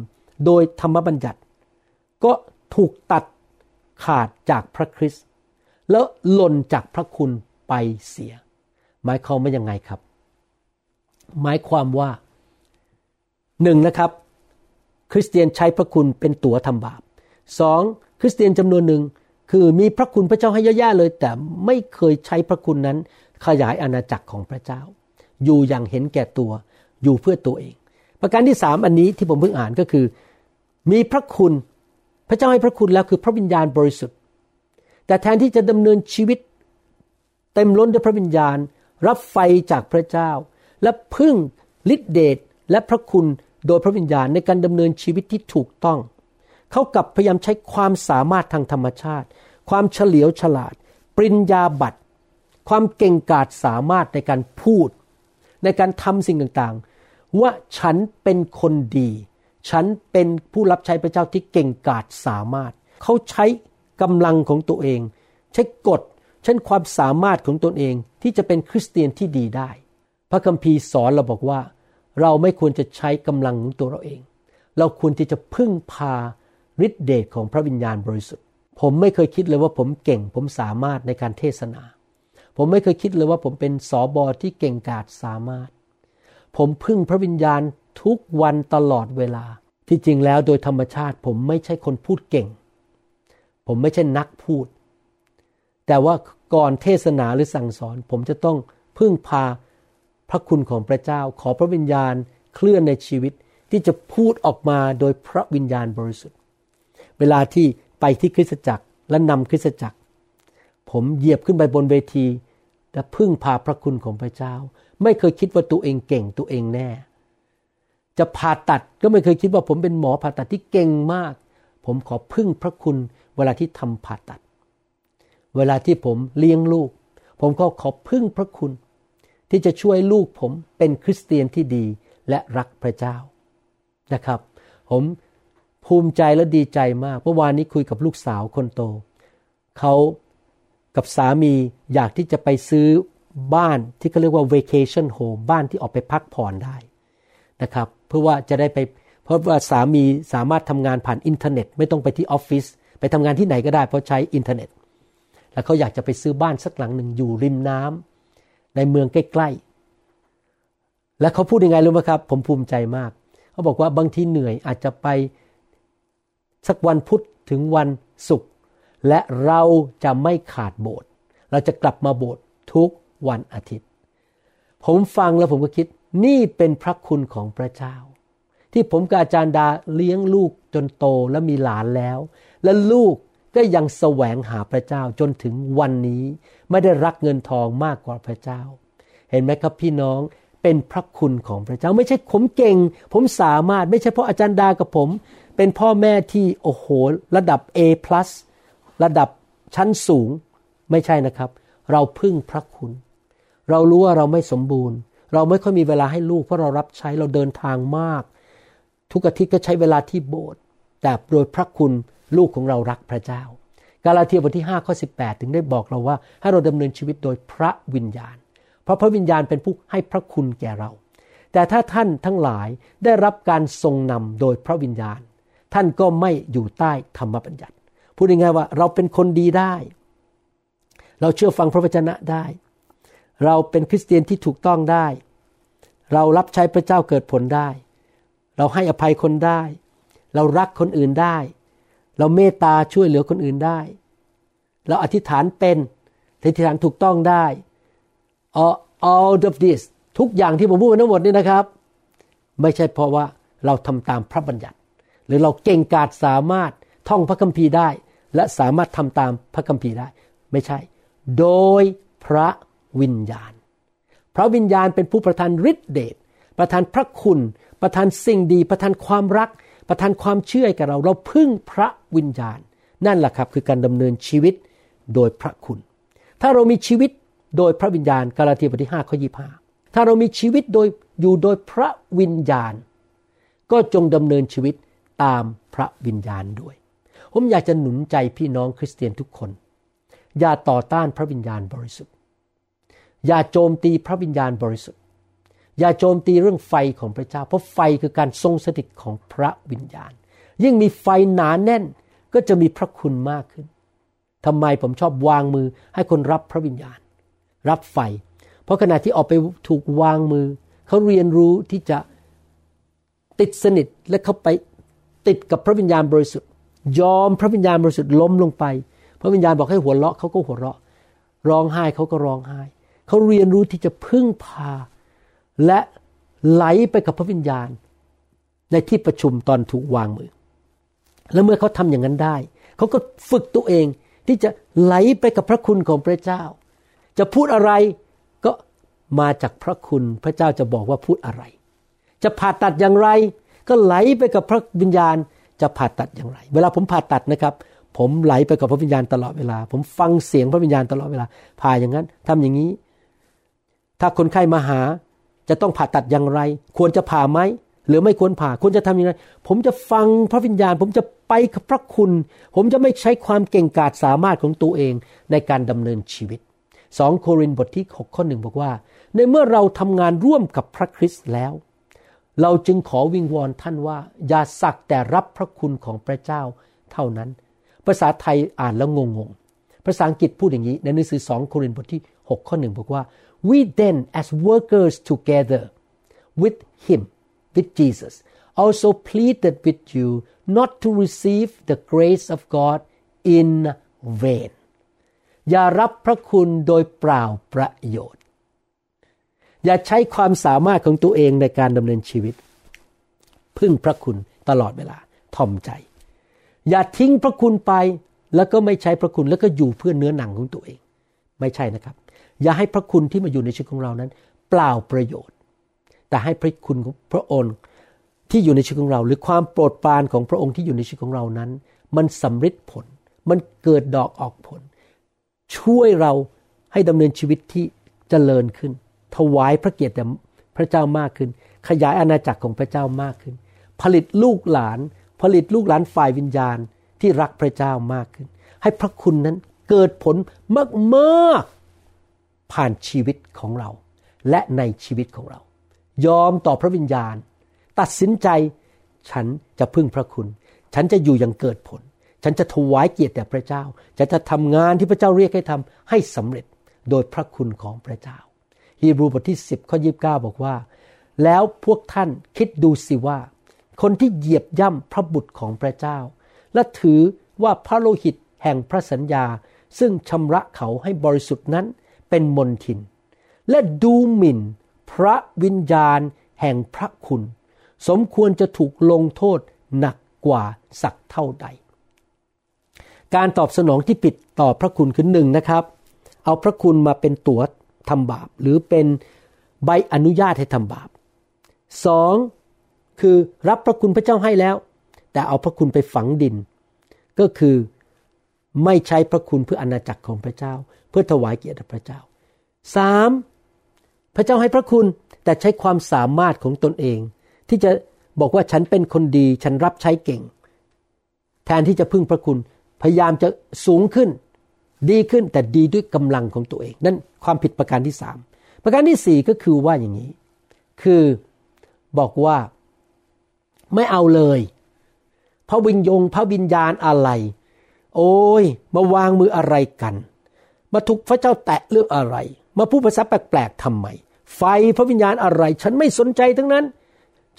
โดยธรรมบัญญัติ ก็ถูกตัดขาดจากพระคริสต์แล้วหล่นจากพระคุณไปเสีย หมายความว่ายังไงครับ หมายความว่าหนึ่งนะครับ คริสเตียนใช้พระคุณเป็นตั๋วทำบาปสองคริสเตียนจำนวนหนึ่งคือมีพระคุณพระเจ้าให้เยอะแยะเลย แต่ไม่เคยใช้พระคุณนั้น ขยายอาณาจักรของพระเจ้า อยู่อย่างเห็นแก่ตัวอยู่เพื่อตัวเอง ประการที่สามอันนี้ที่ผมเพิ่งอ่านก็คือ มีพระคุณพระเจ้าให้พระคุณแล้วคือพระวิญญาณบริสุทธิ์ แต่แทนที่จะดำเนินชีวิต เต็มล้นด้วยพระวิญญาณ รับไฟจากพระเจ้า และพึ่งฤทธิเดชและพระคุณ โดยพระวิญญาณในการดำเนินชีวิตที่ถูกต้อง เขากลับพยายามใช้ความสามารถทางธรรมชาติ ความเฉลียวฉลาด ปริญญาบัตรความเก่งกาจสามารถในการพูด ในการทำสิ่งต่างๆ ว่าฉันเป็นคนดี ฉันเป็นผู้รับใช้พระเจ้าที่เก่งกาจสามารถ เขาใช้กำลังของตัวเอง ใช้กฎใช้ความสามารถของตนเองที่จะเป็นคริสเตียนที่ดีได้ พระคัมภีร์สอนเราบอกว่า เราไม่ควรจะใช้กำลังของตัวเราเอง เราควรที่จะพึ่งพาฤทธิเดชของพระวิญญาณบริสุทธิ์ ผมไม่เคยคิดเลยว่าผมเก่ง ผมสามารถในการเทศนา ผมไม่เคยคิดเลยว่าผมเป็นสอบอที่เก่งกาจสามารถ ผมพึ่งพระวิญญาณทุกวันตลอดเวลา ที่จริงแล้วโดยธรรมชาติ ผมไม่ใช่คนพูดเก่ง ผมไม่ใช่นักพูด แต่ว่าก่อนเทศนาหรือสั่งสอน ผมจะต้องพึ่งพา พระคุณของพระเจ้าขอพระวิญญาณเคลื่อนในชีวิตที่จะพูดออกมาโดยพระวิญญาณบริสุทธิ์ เวลาที่ไปที่คริสตจักรและนำคริสตจักร ผมเหยียบขึ้นไปบนเวที และพึ่งพาพระคุณของพระเจ้า ไม่เคยคิดว่าตัวเองเก่งตัวเองแน่ จะผ่าตัดก็ไม่เคยคิดว่าผมเป็นหมอผ่าตัดที่เก่งมาก ผมขอพึ่งพระคุณเวลาที่ทำผ่าตัด เวลาที่ผมเลี้ยงลูก ผมก็ขอพึ่งพระคุณ ที่จะช่วยลูกผมเป็นคริสเตียนที่ดีและรักพระเจ้านะครับ ผมภูมิใจและดีใจมากเมื่อวานนี้คุยกับลูกสาวคนโต เขากับสามีอยากที่จะไปซื้อบ้านที่เขาเรียกว่า vacation home บ้านที่ออกไปพักผ่อนได้นะครับ เพื่อว่าจะได้ไปเพราะว่าสามีสามารถทำงานผ่านอินเทอร์เน็ต ไม่ต้องไปที่ออฟฟิศไปทำงานที่ไหนก็ได้เพราะใช้อินเทอร์เน็ต แล้วเขาอยากจะไปซื้อบ้านสักหลังหนึ่งอยู่ริมน้ำ ในเมืองใกล้ๆ และเขาพูดยังไงรู้ไหมครับ ผมภูมิใจมาก เขาบอกว่าบางทีเหนื่อยอาจจะไปสักวันพุธถึงวันศุกร์และเราจะไม่ขาดโบสถ์เราจะกลับมาโบสถ์ทุกวันอาทิตย์ ผมฟังแล้วผมก็คิดนี่เป็นพระคุณของพระเจ้า ที่ผมกับอาจารย์ดาเลี้ยงลูกจนโตและมีหลานแล้ว และลูก ก็ยังแสวงหาพระเจ้าจนถึงวันนี้ ไม่ได้รักเงินทองมากกว่าพระเจ้า เห็นไหมครับพี่น้องเป็นพระคุณของพระเจ้าไม่ใช่ผมเก่ง ผมสามารถไม่ใช่เพราะอาจารย์ดากับผม เป็นพ่อแม่ที่โอ้โหระดับ A+ ระดับชั้นสูงไม่ใช่นะครับ เราพึ่งพระคุณ เรารู้ว่าเราไม่สมบูรณ์ เราไม่ค่อยมีเวลาให้ลูกเพราะเรารับใช้เราเดินทางมาก ทุกอาทิตย์ก็ใช้เวลาที่โบสถ์แต่โดยพระคุณ ลูกของเรารักพระเจ้า กาลาเทียบทที่5ข้อ18 ถึงได้บอกเราว่า ให้เราดำเนินชีวิตโดยพระวิญญาณ เพราะพระวิญญาณเป็นผู้ให้พระคุณแก่เรา แต่ถ้าท่านทั้งหลายได้รับการทรงนำโดยพระวิญญาณ ท่านก็ไม่อยู่ใต้ธรรมบัญญัติพูดง่ายๆว่าเราเป็นคนดีได้ เราเชื่อฟังพระวจนะได้ เราเป็นคริสเตียนที่ถูกต้องได้ เรารับใช้พระเจ้าเกิดผลได้ เราให้อภัยคนได้ เรารักคนอื่นได้ เราเมตตาช่วยเหลือคนอื่นได้ เราอธิษฐานเป็นอธิษฐานถูกต้องได้ all, of this ทุกอย่างที่ผมพูดทั้งหมดนี่นะครับ ไม่ใช่เพราะว่าเราทำตามพระบัญญัติ หรือเราเก่งกาจสามารถท่องพระคัมภีร์ได้ และสามารถทำตามพระคัมภีร์ได้ ไม่ใช่ โดยพระวิญญาณ พระวิญญาณเป็นผู้ประทานฤทธิเดชประทานพระคุณ ประทานสิ่งดี ประทานความรัก ประทานความเชื่อให้กับเรา เราพึ่งพระ วิญญาณ นั่นแหละครับคือการดำเนินชีวิตโดยพระคุณ ถ้าเรามีชีวิตโดยพระวิญญาณกาลาเทียบทที่5ข้อ25ถ้าเรามีชีวิตโดยอยู่โดยพระวิญญาณ ก็จงดำเนินชีวิตตามพระวิญญาณด้วย ผมอยากจะหนุนใจพี่น้องคริสเตียนทุกคน อย่าต่อต้านพระวิญญาณบริสุทธิ์ อย่าโจมตีพระวิญญาณบริสุทธิ์ อย่าโจมตีเรื่องไฟของพระเจ้า เพราะไฟคือการทรงสถิตของพระวิญญาณ ยิ่งมีไฟหนาแน่น ก็จะมีพระคุณมากขึ้นทำไมผมชอบวางมือให้คนรับพระวิญญาณ รับไฟ เพราะขณะที่ออกไปถูกวางมือ เขาเรียนรู้ที่จะติดสนิทและเขาไปติดกับพระวิญญาณบริสุทธิ์ ยอมพระวิญญาณบริสุทธิ์ล้มลงไป พระวิญญาณบอกให้หัวเราะเขาก็หัวเราะ ร้องไห้เขาก็ร้องไห้ เขาเรียนรู้ที่จะพึ่งพา และไหลไปกับพระวิญญาณ ในที่ประชุมตอนถูกวางมือ แล้วเมื่อเขาทำอย่างนั้นได้ เขาก็ฝึกตัวเองที่จะไหลไปกับพระคุณของพระเจ้า จะพูดอะไรก็มาจากพระคุณพระเจ้าจะบอกว่าพูดอะไร จะผ่าตัดอย่างไร ก็ไหลไปกับพระวิญญาณจะผ่าตัดอย่างไร เวลาผมผ่าตัดนะครับ ผมไหลไปกับพระวิญญาณตลอดเวลา ผมฟังเสียงพระวิญญาณตลอดเวลา ผ่าอย่างนั้นทำอย่างนี้ ถ้าคนไข้มาหาจะต้องผ่าตัดอย่างไร ควรจะผ่าไหม หรือไม่ควรผ่าควรจะทำยังไง ผมจะฟังพระวิญญาณ ผมจะไปกับพระคุณ ผมจะไม่ใช้ความเก่งกาจสามารถของตัวเองในการดำเนินชีวิต 2 โครินธ์บทที่ 6 ข้อหนึ่งบอกว่า ในเมื่อเราทำงานร่วมกับพระคริสต์แล้ว เราจึงขอวิงวอนท่านว่า อย่าสักแต่รับพระคุณของพระเจ้าเท่านั้น ภาษาไทยอ่านแล้วงงๆภาษาอังกฤษพูดอย่างนี้ในหนังสือ 2 โครินธ์บทที่ 6 ข้อหนึ่งบอกว่า we then as workers together with him with Jesus also pleaded with you not to receive the grace of God in vain อย่ารับพระคุณโดยเปล่าประโยชน์ อย่าใช้ความสามารถของตัวเองในการดำเนินชีวิต พึ่งพระคุณตลอดเวลาทอมใจ อย่าทิ้งพระคุณไปแล้วก็ไม่ใช้พระคุณแล้วก็อยู่เพื่อเนื้อหนังของตัวเอง ไม่ใช่นะครับ อย่าให้พระคุณที่มาอยู่ในชีวิตของเรานั้น เปล่าประโยชน์ แต่ให้พระคุณของพระองค์ที่อยู่ในชีวิตของเรา หรือความโปรดปรานของพระองค์ที่อยู่ในชีวิตของเรานั้น มันสำฤทธิ์ผล มันเกิดดอกออกผล ช่วยเราให้ดำเนินชีวิตที่เจริญขึ้น ถวายพระเกียรติแด่พระเจ้ามากขึ้น ขยายอาณาจักรของพระเจ้ามากขึ้น ผลิตลูกหลาน ผลิตลูกหลานฝ่ายวิญญาณที่รักพระเจ้ามากขึ้น ให้พระคุณนั้นเกิดผลมากๆผ่านชีวิตของเรา และในชีวิตของเรา ยอมต่อพระวิญญาณ ตัดสินใจฉันจะพึ่งพระคุณ ฉันจะอยู่อย่างเกิดผล ฉันจะถวายเกียรติแด่พระเจ้า ฉันจะทำงานที่พระเจ้าเรียกให้ทำให้สำเร็จโดยพระคุณของพระเจ้า ฮีบรูบทที่ 10ข้อยีบอกว่า แล้วพวกท่านคิดดูสิว่า คนที่เหยียบย่ำพระบุตรของพระเจ้า และถือว่าพระโลหิตแห่งพระสัญญา ซึ่งชำระเขาให้บริสุทธิ์นั้นเป็นมนทิน และดูหมิ่น พระวิญญาณแห่งพระคุณ สมควรจะถูกลงโทษหนักกว่าสักเท่าใด การตอบสนองที่ผิดต่อพระคุณคือหนึ่งนะครับ เอาพระคุณมาเป็นตัวทำบาป หรือเป็นใบอนุญาตให้ทำบาปสองคือรับพระคุณพระเจ้าให้แล้ว แต่เอาพระคุณไปฝังดิน ก็คือไม่ใช้พระคุณเพื่ออาณาจักรของพระเจ้า เพื่อถวายเกียรติพระเจ้าสาม พระเจ้าให้พระคุณแต่ใช้ความสามารถของตนเอง ที่จะบอกว่าฉันเป็นคนดี ฉันรับใช้เก่ง แทนที่จะพึ่งพระคุณ พยายามจะสูงขึ้น ดีขึ้นแต่ดีด้วยกำลังของตัวเอง นั่นความผิดประการที่สามประการที่สี่ก็คือว่าอย่างนี้ คือบอกว่าไม่เอาเลย พระวิญญงพระวิญญาณอะไร โอ้ยมาวางมืออะไรกัน มาถูกพระเจ้าแตะเรื่องอะไร มาพูดภาษาแปลกๆทำไม ไฟพระวิญญาณอะไร ฉันไม่สนใจทั้งนั้น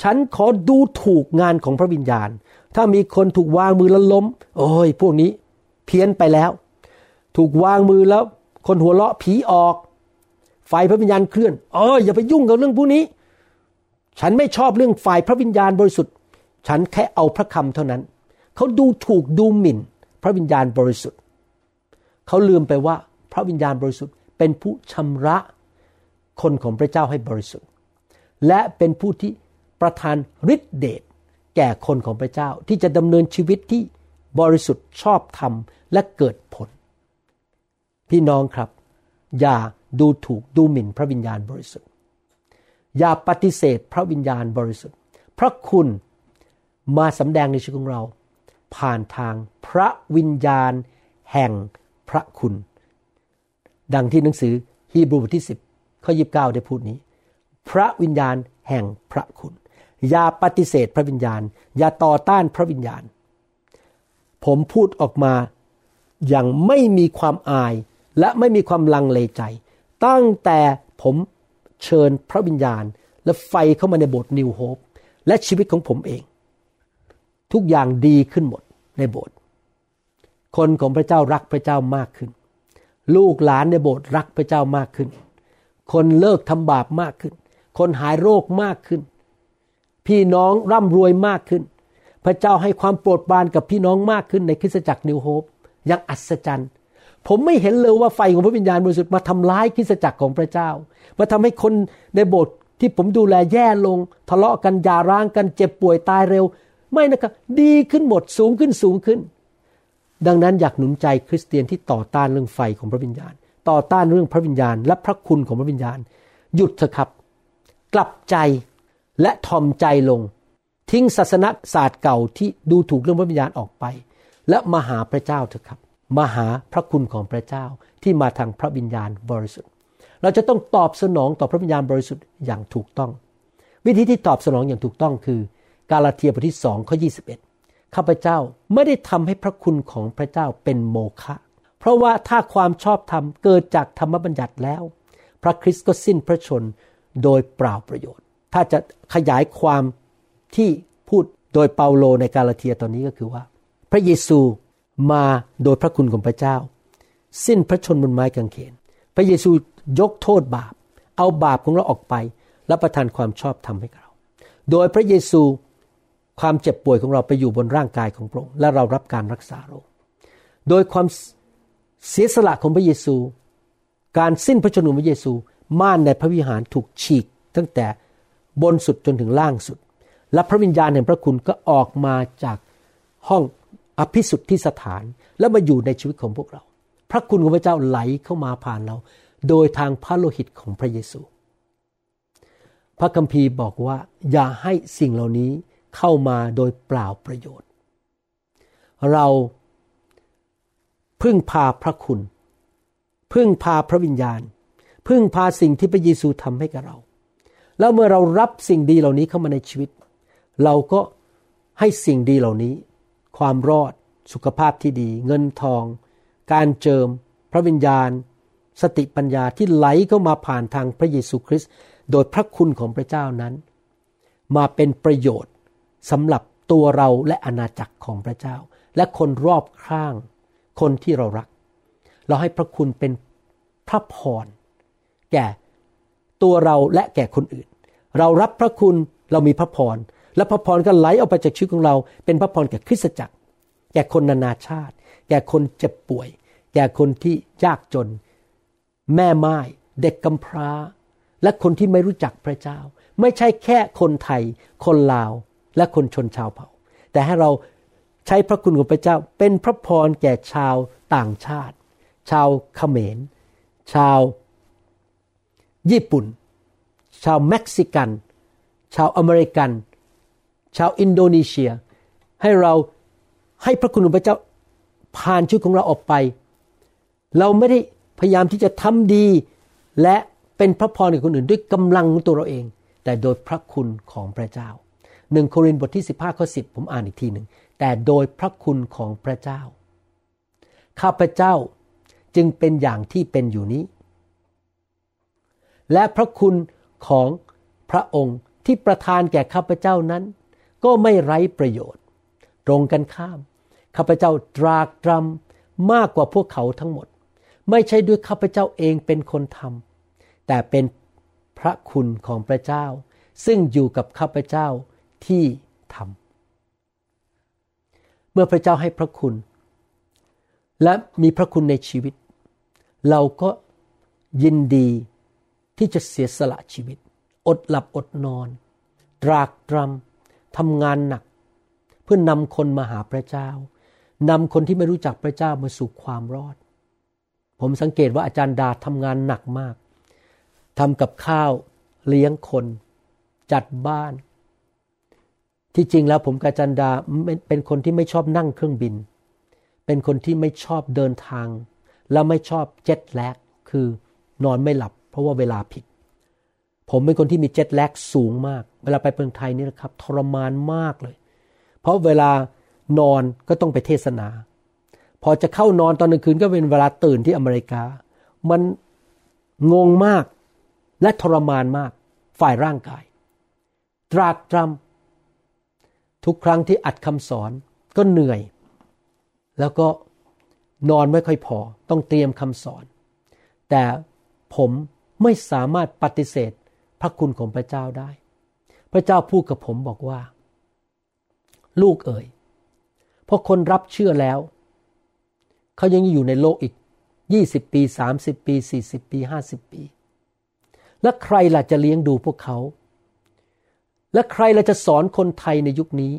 ฉันขอดูถูกงานของพระวิญญาณ ถ้ามีคนถูกวางมือแล้วล้ม โอ้ย พวกนี้ เพี้ยนไปแล้ว ถูกวางมือแล้ว คนหัวเราะผีออก ไฟพระวิญญาณเคลื่อนเอออย่าไปยุ่งกับเรื่องพวกนี้ ฉันไม่ชอบเรื่องฝ่ายพระวิญญาณบริสุทธิ์ ฉันแค่เอาพระคำเท่านั้นเขาดูถูกดูหมิ่น พระวิญญาณบริสุทธิ์เขาลืมไปว่าพระวิญญาณบริสุทธิ์ เป็นผู้ชำระคนของพระเจ้าให้บริสุทธิ์ และเป็นผู้ที่ประทานฤทธิเดชแก่คนของพระเจ้าที่จะดำเนินชีวิตที่บริสุทธิ์ชอบธรรมและเกิดผล พี่น้องครับ อย่าดูถูกดูหมิ่นพระวิญญาณบริสุทธิ์ อย่าปฏิเสธพระวิญญาณบริสุทธิ์ พระคุณมาสำแดงในชีวิตของเรา ผ่านทางพระวิญญาณแห่งพระคุณ ดังที่หนังสือฮีบรูบทที่ 10 ข้อ 29 ได้พูดนี้ พระวิญญาณแห่งพระคุณ อย่าปฏิเสธพระวิญญาณ อย่าต่อต้านพระวิญญาณ ผมพูดออกมาอย่างไม่มีความอายและไม่มีความลังเลใจ ตั้งแต่ผมเชิญพระวิญญาณ และไฟเข้ามาในโบสถ์นิวโฮปและชีวิตของผมเอง ทุกอย่างดีขึ้นหมดในโบสถ์คนของพระเจ้ารักพระเจ้ามากขึ้น ลูกหลานในโบสถ์รักพระเจ้ามากขึ้น คนเลิกทำบาปมากขึ้น คนหายโรคมากขึ้น พี่น้องร่ำรวยมากขึ้น พระเจ้าให้ความโปรดปรานกับพี่น้องมากขึ้นในคริสตจักรนิวโฮปอย่างอัศจรรย์ ผมไม่เห็นเลยว่าไฟของพระวิญญาณบริสุทธิ์มาทำร้ายคริสตจักรของพระเจ้า มาทำให้คนในโบสถ์ที่ผมดูแลแย่ลง ทะเลาะกันยาร้างกันเจ็บป่วยตายเร็ว ไม่นะครับดีขึ้นหมดสูงขึ้นสูงขึ้น ดังนั้นอยากหนุนใจคริสเตียนที่ต่อต้านเรื่องไฟของพระวิญญาณ ต่อต้านเรื่องพระวิญญาณ และพระคุณของพระวิญญาณ หยุดเถอะครับ กลับใจและทอมใจลง ทิ้งศาสนศาสตร์เก่าที่ดูถูกเรื่องพระวิญญาณออกไป และมาหาพระเจ้าเถอะครับมาหาพระคุณของพระเจ้าที่มาทางพระวิญญาณบริสุทธิ์ เราจะต้องตอบสนองต่อพระวิญญาณบริสุทธิ์อย่างถูกต้อง วิธีที่ตอบสนองอย่างถูกต้องคือ กาลาเทียบทที่สองข้อ21 ข้าพเจ้าไม่ได้ทำให้พระคุณของพระเจ้าเป็นโมฆะเพราะว่าถ้าความชอบธรรมเกิดจากธรรมบัญญัติแล้ว พระคริสต์ก็สิ้นพระชนโดยเปล่าประโยชน์ ถ้าจะขยายความที่พูดโดยเปาโลในกาลาเทียตอนนี้ก็คือว่า พระเยซูมาโดยพระคุณของพระเจ้า สิ้นพระชนบนไม้กางเขน พระเยซูยกโทษบาป เอาบาปของเราออกไป และประทานความชอบธรรมให้เรา โดยพระเยซู ความเจ็บป่วยของเราไปอยู่บนร่างกายของพระองค์และเรารับการรักษาโรคโดยความเสียสละของพระเยซู การสิ้นพระชนม์ของพระเยซู ม่านในพระวิหารถูกฉีก ตั้งแต่บนสุดจนถึงล่างสุด และพระวิญญาณแห่งพระคุณก็ออกมาจากห้องอภิสุทธิสถานแล้วมาอยู่ในชีวิตของพวกเรา พระคุณของพระเจ้าไหลเข้ามาผ่านเรา โดยทางพระโลหิตของพระเยซู พระคัมภีร์บอกว่าอย่าให้สิ่งเหล่านี้ เข้ามาโดยเปล่าประโยชน์ เราพึ่งพาพระคุณ พึ่งพาพระวิญญาณ พึ่งพาสิ่งที่พระเยซูทำให้กับเรา แล้วเมื่อเรารับสิ่งดีเหล่านี้เข้ามาในชีวิต เราก็ให้สิ่งดีเหล่านี้ ความรอดสุขภาพที่ดี เงินทอง การเจิม พระวิญญาณ สติปัญญาที่ไหลเข้ามาผ่านทางพระเยซูคริสต์โดยพระคุณของพระเจ้านั้น มาเป็นประโยชน์ สำหรับตัวเราและอาณาจักรของพระเจ้า และคนรอบข้างคนที่เรารัก เราให้พระคุณเป็นพระพรแก่ตัวเราและแก่คนอื่น เรารับพระคุณเรามีพระพรและพระพรก็ไหลออกไปจากชีวิตของเรา เป็นพระพรแก่คริสตจักร แก่คนนานาชาติ แก่คนเจ็บป่วย แก่คนที่ยากจน แม่ไม้เด็กกำพร้า และคนที่ไม่รู้จักพระเจ้า ไม่ใช่แค่คนไทย คนลาว และคนชนชาวเผ่า แต่ให้เราใช้พระคุณของพระเจ้าเป็นพระพรแก่ชาวต่างชาติ ชาวเขมร ชาวญี่ปุ่น ชาวเม็กซิกัน ชาวอเมริกัน ชาวอินโดนีเซีย ให้เราให้พระคุณของพระเจ้าผ่านชีวิตของเราออกไป เราไม่ได้พยายามที่จะทำดีและเป็นพระพรแก่คนอื่นด้วยกำลังของตัวเราเอง แต่โดยพระคุณของพระเจ้า หนึ่งโครินธ์บทที่ 15ข้อ10 ผมอ่านอีกทีหนึ่ง แต่โดยพระคุณของพระเจ้า ข้าพเจ้าจึงเป็นอย่างที่เป็นอยู่นี้ และพระคุณของพระองค์ที่ประทานแก่ข้าพเจ้านั้น ก็ไม่ไร้ประโยชน์ ตรงกันข้าม ข้าพเจ้าตรากตรำมากกว่าพวกเขาทั้งหมด ไม่ใช่ด้วยข้าพเจ้าเองเป็นคนทำแต่เป็นพระคุณของพระเจ้า ซึ่งอยู่กับข้าพเจ้า ที่ทำเมื่อพระเจ้าให้พระคุณ และมีพระคุณในชีวิต เราก็ยินดีที่จะเสียสละชีวิต อดหลับอดนอน ตรากตรำทำงานหนัก เพื่อนนำคนมาหาพระเจ้านำคนที่ไม่รู้จักพระเจ้ามาสู่ความรอด ผมสังเกตว่าอาจารย์ดาทำงานหนักมากทำกับข้าวเลี้ยงคน จัดบ้าน ที่จริงแล้วผมกาจันดาเป็นคนที่ไม่ชอบนั่งเครื่องบิน เป็นคนที่ไม่ชอบเดินทาง และไม่ชอบเจ็ตแลกคือนอนไม่หลับ เพราะว่าเวลาผิด ผมเป็นคนที่มีเจ็ตแลกสูงมาก เวลาไปเมืองไทยนี่นะครับทรมานมากเลย เพราะเวลานอนก็ต้องไปเทศนา พอจะเข้านอนตอนกลางคืนก็เป็นเวลาตื่นที่อเมริกา มันงงมากและทรมานมากฝ่ายร่างกาย ตรากตรำ ทุกครั้งที่อัดคำสอนก็เหนื่อย แล้วก็นอนไม่ค่อยพอต้องเตรียมคำสอน แต่ผมไม่สามารถปฏิเสธพระคุณของพระเจ้าได้ พระเจ้าพูดกับผมบอกว่า ลูกเอ๋ยพอคนรับเชื่อแล้ว เขายังอยู่ในโลกอีก 20 ปี 30 ปี 40 ปี 50 ปี และใครล่ะจะเลี้ยงดูพวกเขา และใครล่ะจะสอนคนไทยในยุคนี้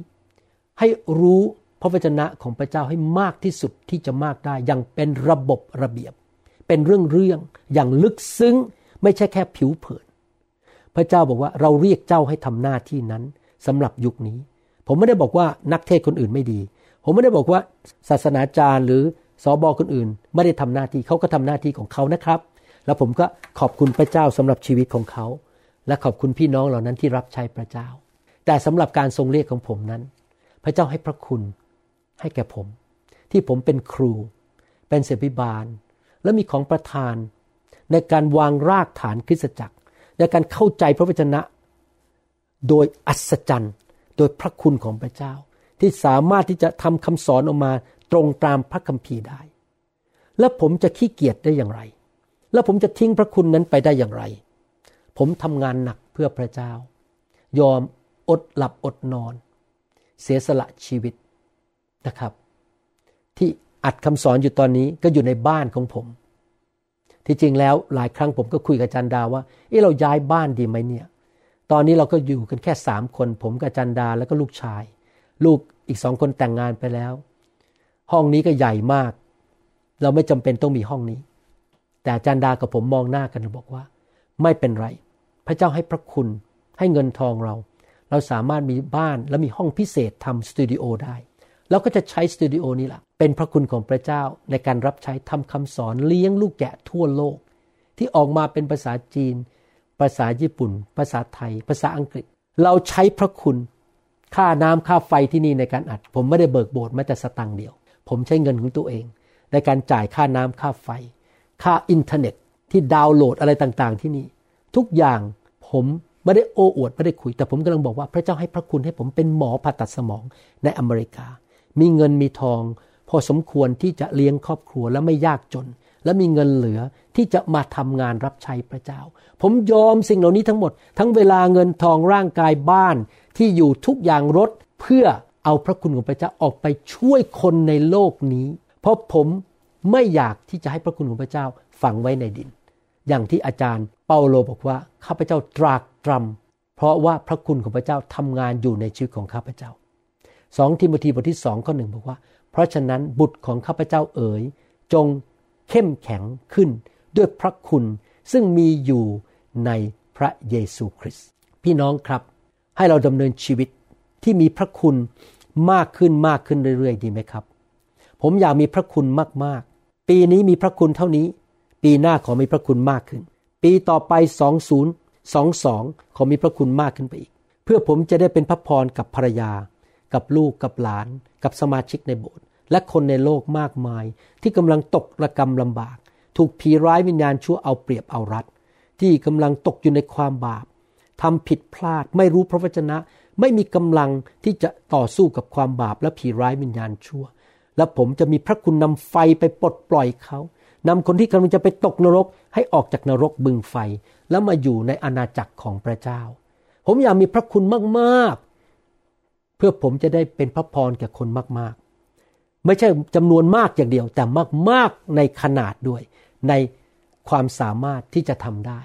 ให้รู้พระวจนะของพระเจ้าให้มากที่สุดที่จะมากได้ อย่างเป็นระบบระเบียบ เป็นเรื่องเรื่องอย่างลึกซึ้ง ไม่ใช่แค่ผิวเผิน พระเจ้าบอกว่าเราเรียกเจ้าให้ทำหน้าที่นั้นสำหรับยุคนี้ ผมไม่ได้บอกว่านักเทศคนอื่นไม่ดี ผมไม่ได้บอกว่าศาสนาจารย์หรือสอบอคนอื่น ไม่ได้ทำหน้าที่เขาก็ทำหน้าที่ของเขานะครับ แล้วผมก็ขอบคุณพระเจ้าสำหรับชีวิตของเขา และขอบคุณพี่น้องเหล่านั้นที่รับใช้พระเจ้า แต่สำหรับการทรงเรียกของผมนั้น พระเจ้าให้พระคุณให้แก่ผม ที่ผมเป็นครู เป็นเสบิบาล และมีของประทาน ในการวางรากฐานคริสตจักร ในการเข้าใจพระวจนะ โดยอัศจรรย์ โดยพระคุณของพระเจ้า ที่สามารถที่จะทำคำสอนออกมาตรงตามพระคัมภีร์ได้ แล้วผมจะขี้เกียจได้อย่างไร แล้วผมจะทิ้งพระคุณนั้นไปได้อย่างไร ผมทำงานหนักเพื่อพระเจ้า ยอมอดหลับอดนอน เสียสละชีวิตนะครับ ที่อัดคำสอนอยู่ตอนนี้ก็อยู่ในบ้านของผม ที่จริงแล้วหลายครั้งผมก็คุยกับจันดาว่าเออเราย้ายบ้านดีไหมเนี่ย ตอนนี้เราก็อยู่กันแค่สามคน ผมกับจันดาแล้วก็ลูกชาย ลูกอีกสองคนแต่งงานไปแล้ว ห้องนี้ก็ใหญ่มาก เราไม่จำเป็นต้องมีห้องนี้ แต่จารย์ดากับผมมองหน้ากันบอกว่า ไม่เป็นไร พระเจ้าให้พระคุณให้เงินทองเรา เราสามารถมีบ้านและมีห้องพิเศษทำสตูดิโอได้เราก็จะใช้สตูดิโอนี้แหละเป็นพระคุณของพระเจ้าในการรับใช้ทำคำสอนเลี้ยงลูกแกะทั่วโลก ที่ออกมาเป็นภาษาจีน ภาษาญี่ปุ่น ภาษาไทย ภาษาอังกฤษ เราใช้พระคุณ ค่าน้ำค่าไฟที่นี่ในการอัด ผมไม่ได้เบิกโบสถ์แม้แต่สตังค์เดียว ผมใช้เงินของตัวเอง ในการจ่ายค่าน้ำค่าไฟ ค่าอินเทอร์เน็ต ที่ดาวน์โหลดอะไรต่างๆ ที่นี่ ทุกอย่างผมไม่ได้โอ้อวดไม่ได้คุย แต่ผมกำลังบอกว่าพระเจ้าให้พระคุณให้ผมเป็นหมอผ่าตัดสมองในอเมริกา มีเงินมีทอง พอสมควรที่จะเลี้ยงครอบครัวและไม่ยากจน และมีเงินเหลือที่จะมาทำงานรับใช้พระเจ้า ผมยอมสิ่งเหล่านี้ทั้งหมด ทั้งเวลาเงินทองร่างกายบ้านที่อยู่ทุกอย่างรถเพื่อเอาพระคุณของพระเจ้าออกไปช่วยคนในโลกนี้ เพราะผมไม่อยากที่จะให้พระคุณของพระเจ้าฝังไว้ในดิน อย่างที่อาจารย์เปาโลบอกว่าข้าพเจ้าตรากตรำเพราะว่าพระคุณของพระเจ้าทำงานอยู่ในชีวิตของข้าพเจ้าสองทิโมธีบทที่สองข้อหนึ่งบอกว่า เพราะฉะนั้นบุตรของข้าพเจ้าเอ๋ยจงเข้มแข็งขึ้นด้วยพระคุณซึ่งมีอยู่ในพระเยซูคริสต์พี่น้องครับให้เราดำเนินชีวิตที่มีพระคุณมากขึ้นมากขึ้นเรื่อยๆ ดีไหมครับ ผมอยากมีพระคุณมากๆ ปีนี้มีพระคุณเท่านี้ ปีหน้าขอมีพระคุณมากขึ้น ปีต่อไป 2022 ขอมีพระคุณมากขึ้นไปอีก เพื่อผมจะได้เป็นพระพรกับภรรยา กับลูกกับหลาน กับสมาชิกในโบสถ์และคนในโลกมากมาย ที่กำลังตกระกรรมลำบาก ถูกผีร้ายวิญญาณชั่วเอาเปรียบเอารัด ที่กำลังตกอยู่ในความบาปทำผิดพลาดไม่รู้พระวจนะ ไม่มีกำลังที่จะต่อสู้กับความบาปและผีร้ายวิญญาณชั่ว และผมจะมีพระคุณนำไฟไปปลดปล่อยเขา นำคนที่กำลังจะไปตกนรก ให้ออกจากนรกบึงไฟ แล้วมาอยู่ในอาณาจักรของพระเจ้า ผมอยากมีพระคุณมากๆ เพื่อผมจะได้เป็นพระพรแก่คนมากๆ ไม่ใช่จำนวนมากอย่างเดียว แต่มากๆในขนาดด้วย ในความสามารถที่จะทำได้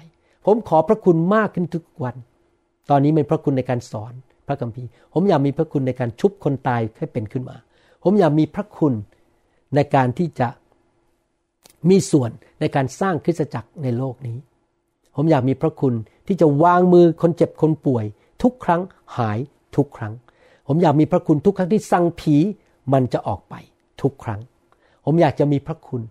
ผมขอพระคุณมากขึ้นทุกวัน ตอนนี้เป็นพระคุณในการสอนพระคัมภีร์ ผมอยากมีพระคุณในการชุบคนตายให้เป็นขึ้นมา ผมอยากมีพระคุณในการที่จะ มีส่วนในการสร้างคริสตจักรในโลกนี้ ผมอยากมีพระคุณที่จะวางมือคนเจ็บคนป่วย ทุกครั้งหายทุกครั้ง ผมอยากมีพระคุณทุกครั้งที่สั่งผีมันจะออกไปทุกครั้ง ผมอยากจะมีพระคุณ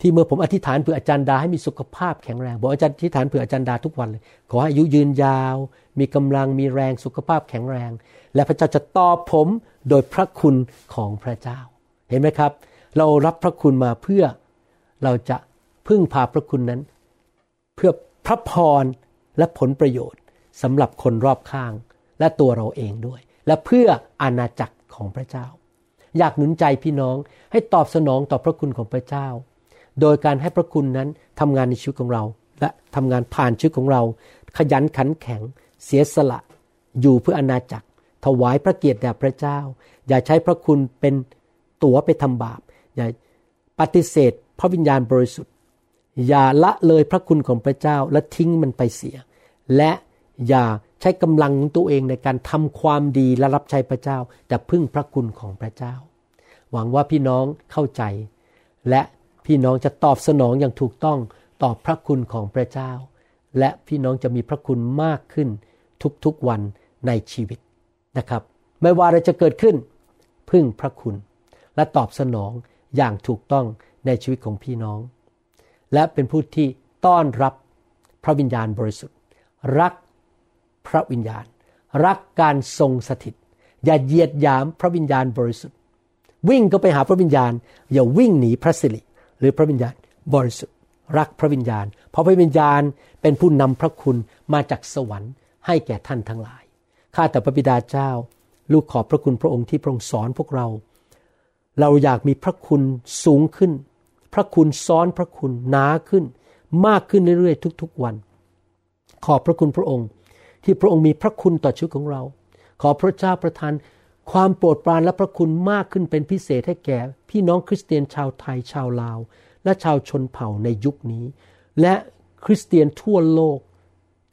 ที่เมื่อผมอธิษฐานเผื่ออาจารย์ดาให้มีสุขภาพแข็งแรงบอกอาจารย์อธิษฐานเผื่ออาจารย์ดาทุกวันเลยขอให้อายุยืนยาว มีกำลังมีแรงสุขภาพแข็งแรง และพระเจ้าจะตอบผมโดยพระคุณของพระเจ้า เห็นไหมครับ เรารับพระคุณมาเพื่อเราจะพึ่งพาพระคุณนั้น เพื่อพระพรและผลประโยชน์สำหรับคนรอบข้าง และตัวเราเองด้วย และเพื่ออาณาจักรของพระเจ้า อยากหนุนใจพี่น้องให้ตอบสนองต่อพระคุณของพระเจ้า โดยการให้พระคุณนั้นทำงานในชีวิตของเรา และทำงานผ่านชีวิตของเรา ขยันขันแข็ง เสียสละอยู่เพื่ออาณาจักร ถวายพระเกียรติแด่พระเจ้า อย่าใช้พระคุณเป็นตั๋วไปทำบาป อย่าปฏิเสธพระวิญญาณบริสุทธิ์ อย่าละเลยพระคุณของพระเจ้าและทิ้งมันไปเสีย และอย่าใช้กำลังตัวเองในการทำความดีและรับใช้พระเจ้า แต่พึ่งพระคุณของพระเจ้า หวังว่าพี่น้องเข้าใจ และพี่น้องจะตอบสนองอย่างถูกต้องต่อพระคุณของพระเจ้า และพี่น้องจะมีพระคุณมากขึ้นทุกๆวันในชีวิตนะครับ ไม่ว่าอะไรจะเกิดขึ้น พึ่งพระคุณ และตอบสนอง อย่างถูกต้องในชีวิตของพี่น้อง และเป็นผู้ที่ต้อนรับพระวิญญาณบริสุทธิ์ รักพระวิญญาณ รักการทรงสถิต อย่าเหยียดหยามพระวิญญาณบริสุทธิ์ วิ่งก็ไปหาพระวิญญาณ อย่าวิ่งหนีพระสิริหรือพระวิญญาณบริสุทธิ์ รักพระวิญญาณ เพราะพระวิญญาณเป็นผู้นำพระคุณมาจากสวรรค์ให้แก่ท่านทั้งหลายข้าแต่พระบิดาเจ้า ลูกขอบพระคุณพระองค์ที่พระองค์สอนพวกเรา เราอยากมีพระคุณสูงขึ้น พระคุณซ้อนพระคุณหนาขึ้น มากขึ้นเรื่อยๆทุกๆวัน ขอบพระคุณพระองค์ ที่พระองค์มีพระคุณต่อชีวิตของเรา ขอพระเจ้าประทานความโปรดปรานและพระคุณมากขึ้นเป็นพิเศษให้แก่ พี่น้องคริสเตียนชาวไทยชาวลาว และชาวชนเผ่าในยุคนี้ และคริสเตียนทั่วโลก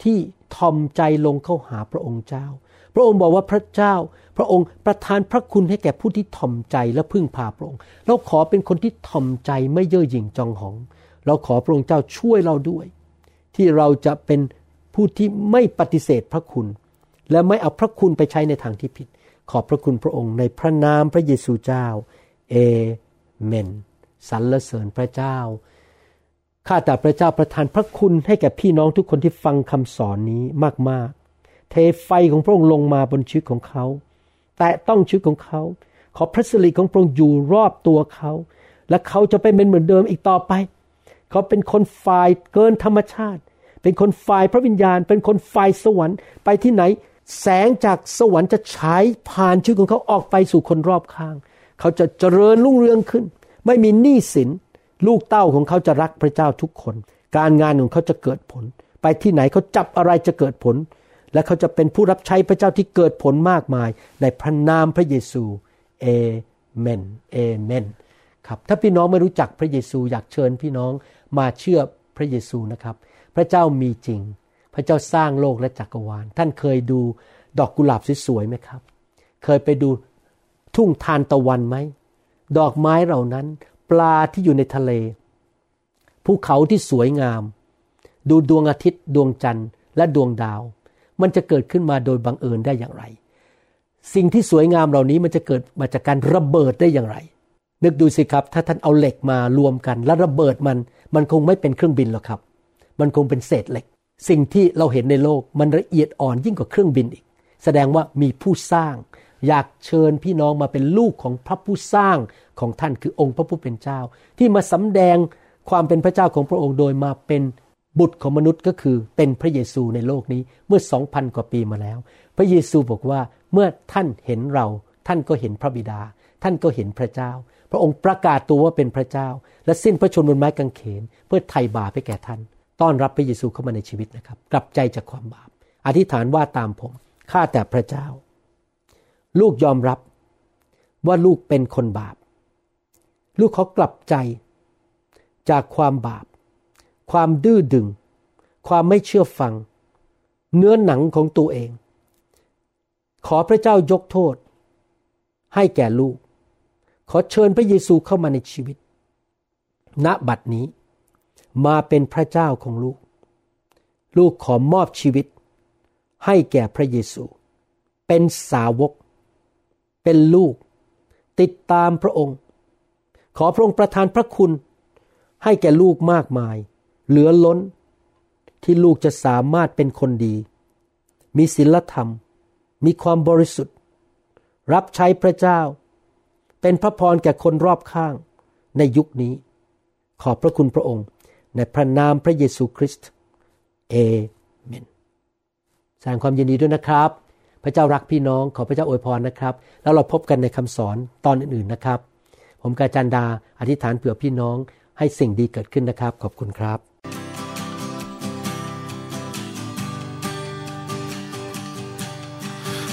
ที่ทอมใจลงเข้าหาพระองค์เจ้า พระองค์บอกว่าพระเจ้า พระองค์ประทานพระคุณให้แก่ผู้ที่ทอมใจและพึ่งพาพระองค์ เราขอเป็นคนที่ทอมใจไม่เย่อหยิ่งจองหอง เราขอพระองค์เจ้าช่วยเราด้วย ที่เราจะเป็นผู้ที่ไม่ปฏิเสธพระคุณ และไม่เอาพระคุณไปใช้ในทางที่ผิด ขอบพระคุณพระองค์ในพระนามพระเยซูเจ้า เอเมนสรรเสริญพระเจ้า ข้าแต่พระเจ้าประทานพระคุณให้แก่พี่น้องทุกคนที่ฟังคำสอนนี้มากๆ เทไฟของพระองค์ลงมาบนชีวิตของเขา แต่ต้องชีวิตของเขา ขอพระสิริของพระองค์อยู่รอบตัวเขา และเขาจะไปเป็นเหมือนเดิมอีกต่อไป เขาเป็นคนฝ่ายเกินธรรมชาติ เป็นคนฝ่ายพระวิญญาณ เป็นคนฝ่ายสวรรค์ ไปที่ไหน แสงจากสวรรค์จะฉายผ่านชีวิตของเขาออกไปสู่คนรอบข้าง เขาจะเจริญรุ่งเรืองขึ้น ไม่มีหนี้สิน ลูกเต้าของเขาจะรักพระเจ้าทุกคน การงานของเขาจะเกิดผล ไปที่ไหนเขาจับอะไรจะเกิดผล และเขาจะเป็นผู้รับใช้พระเจ้าที่เกิดผลมากมาย ในพระนามพระเยซูเอเมนเอเมนครับถ้าพี่น้องไม่รู้จักพระเยซูอยากเชิญพี่น้องมาเชื่อพระเยซูนะครับ พระเจ้ามีจริง พระเจ้าสร้างโลกและจักรวาล ท่านเคยดูดอกกุหลาบสวยๆไหมครับ เคยไปดูทุ่งทานตะวันไหม ดอกไม้เหล่านั้น ปลาที่อยู่ในทะเล ภูเขาที่สวยงาม ดูดวงอาทิตย์ดวงจันทร์และดวงดาว มันจะเกิดขึ้นมาโดยบังเอิญได้อย่างไร สิ่งที่สวยงามเหล่านี้มันจะเกิดมาจากการระเบิดได้อย่างไร นึกดูสิครับ ถ้าท่านเอาเหล็กมารวมกัน แล้วระเบิดมัน มันคงไม่เป็นเครื่องบินหรอกครับ มันคงเป็นเศษเหล็ก สิ่งที่เราเห็นในโลกมันละเอียดอ่อนยิ่งกว่าเครื่องบินอีก แสดงว่ามีผู้สร้าง อยากเชิญพี่น้องมาเป็นลูกของพระผู้สร้างของท่านคือองค์พระผู้เป็นเจ้า ที่มาสำแดงความเป็นพระเจ้าของพระองค์โดยมาเป็น บุตรของมนุษย์ก็คือเป็นพระเยซูในโลกนี้เมื่อสองพันกว่าปีมาแล้ว พระเยซูบอกว่าเมื่อท่านเห็นเรา ท่านก็เห็นพระบิดา ท่านก็เห็นพระเจ้า พระองค์ประกาศตัวว่าเป็นพระเจ้า และสิ้นพระชนม์บนไม้กางเขน เพื่อไถ่บาปให้แก่ท่าน ต้อนรับพระเยซูเข้ามาในชีวิตนะครับ กลับใจจากความบาป อธิษฐานว่าตามผมข้าแต่พระเจ้า ลูกยอมรับว่าลูกเป็นคนบาป ลูกเขากลับใจจากความบาป ความดื้อดึง ความไม่เชื่อฟัง เนื้อหนังของตัวเอง ขอพระเจ้ายกโทษ ให้แก่ลูก ขอเชิญพระเยซูเข้ามาในชีวิต ณบัดนี้ มาเป็นพระเจ้าของลูก ลูกขอมอบชีวิต ให้แก่พระเยซู เป็นสาวก เป็นลูก ติดตามพระองค์ ขอพระองค์ประทานพระคุณให้แก่ลูกมากมาย เหลือล้นที่ลูกจะสามารถเป็นคนดี มีศีลธรรม มีความบริสุทธิ์ รับใช้พระเจ้า เป็นพระพรแก่คนรอบข้างในยุคนี้ ขอบพระคุณพระองค์ ในพระนามพระเยซูคริสต์เอเมนแสดงความยินดีด้วยนะครับ พระเจ้ารักพี่น้องขอพระเจ้าอวยพรนะครับ แล้วเราพบกันในคำสอนตอนอื่นๆนะครับ ผมกาจันดาอธิษฐานเผื่อพี่น้องให้สิ่งดีเกิดขึ้นนะครับ ขอบคุณครับ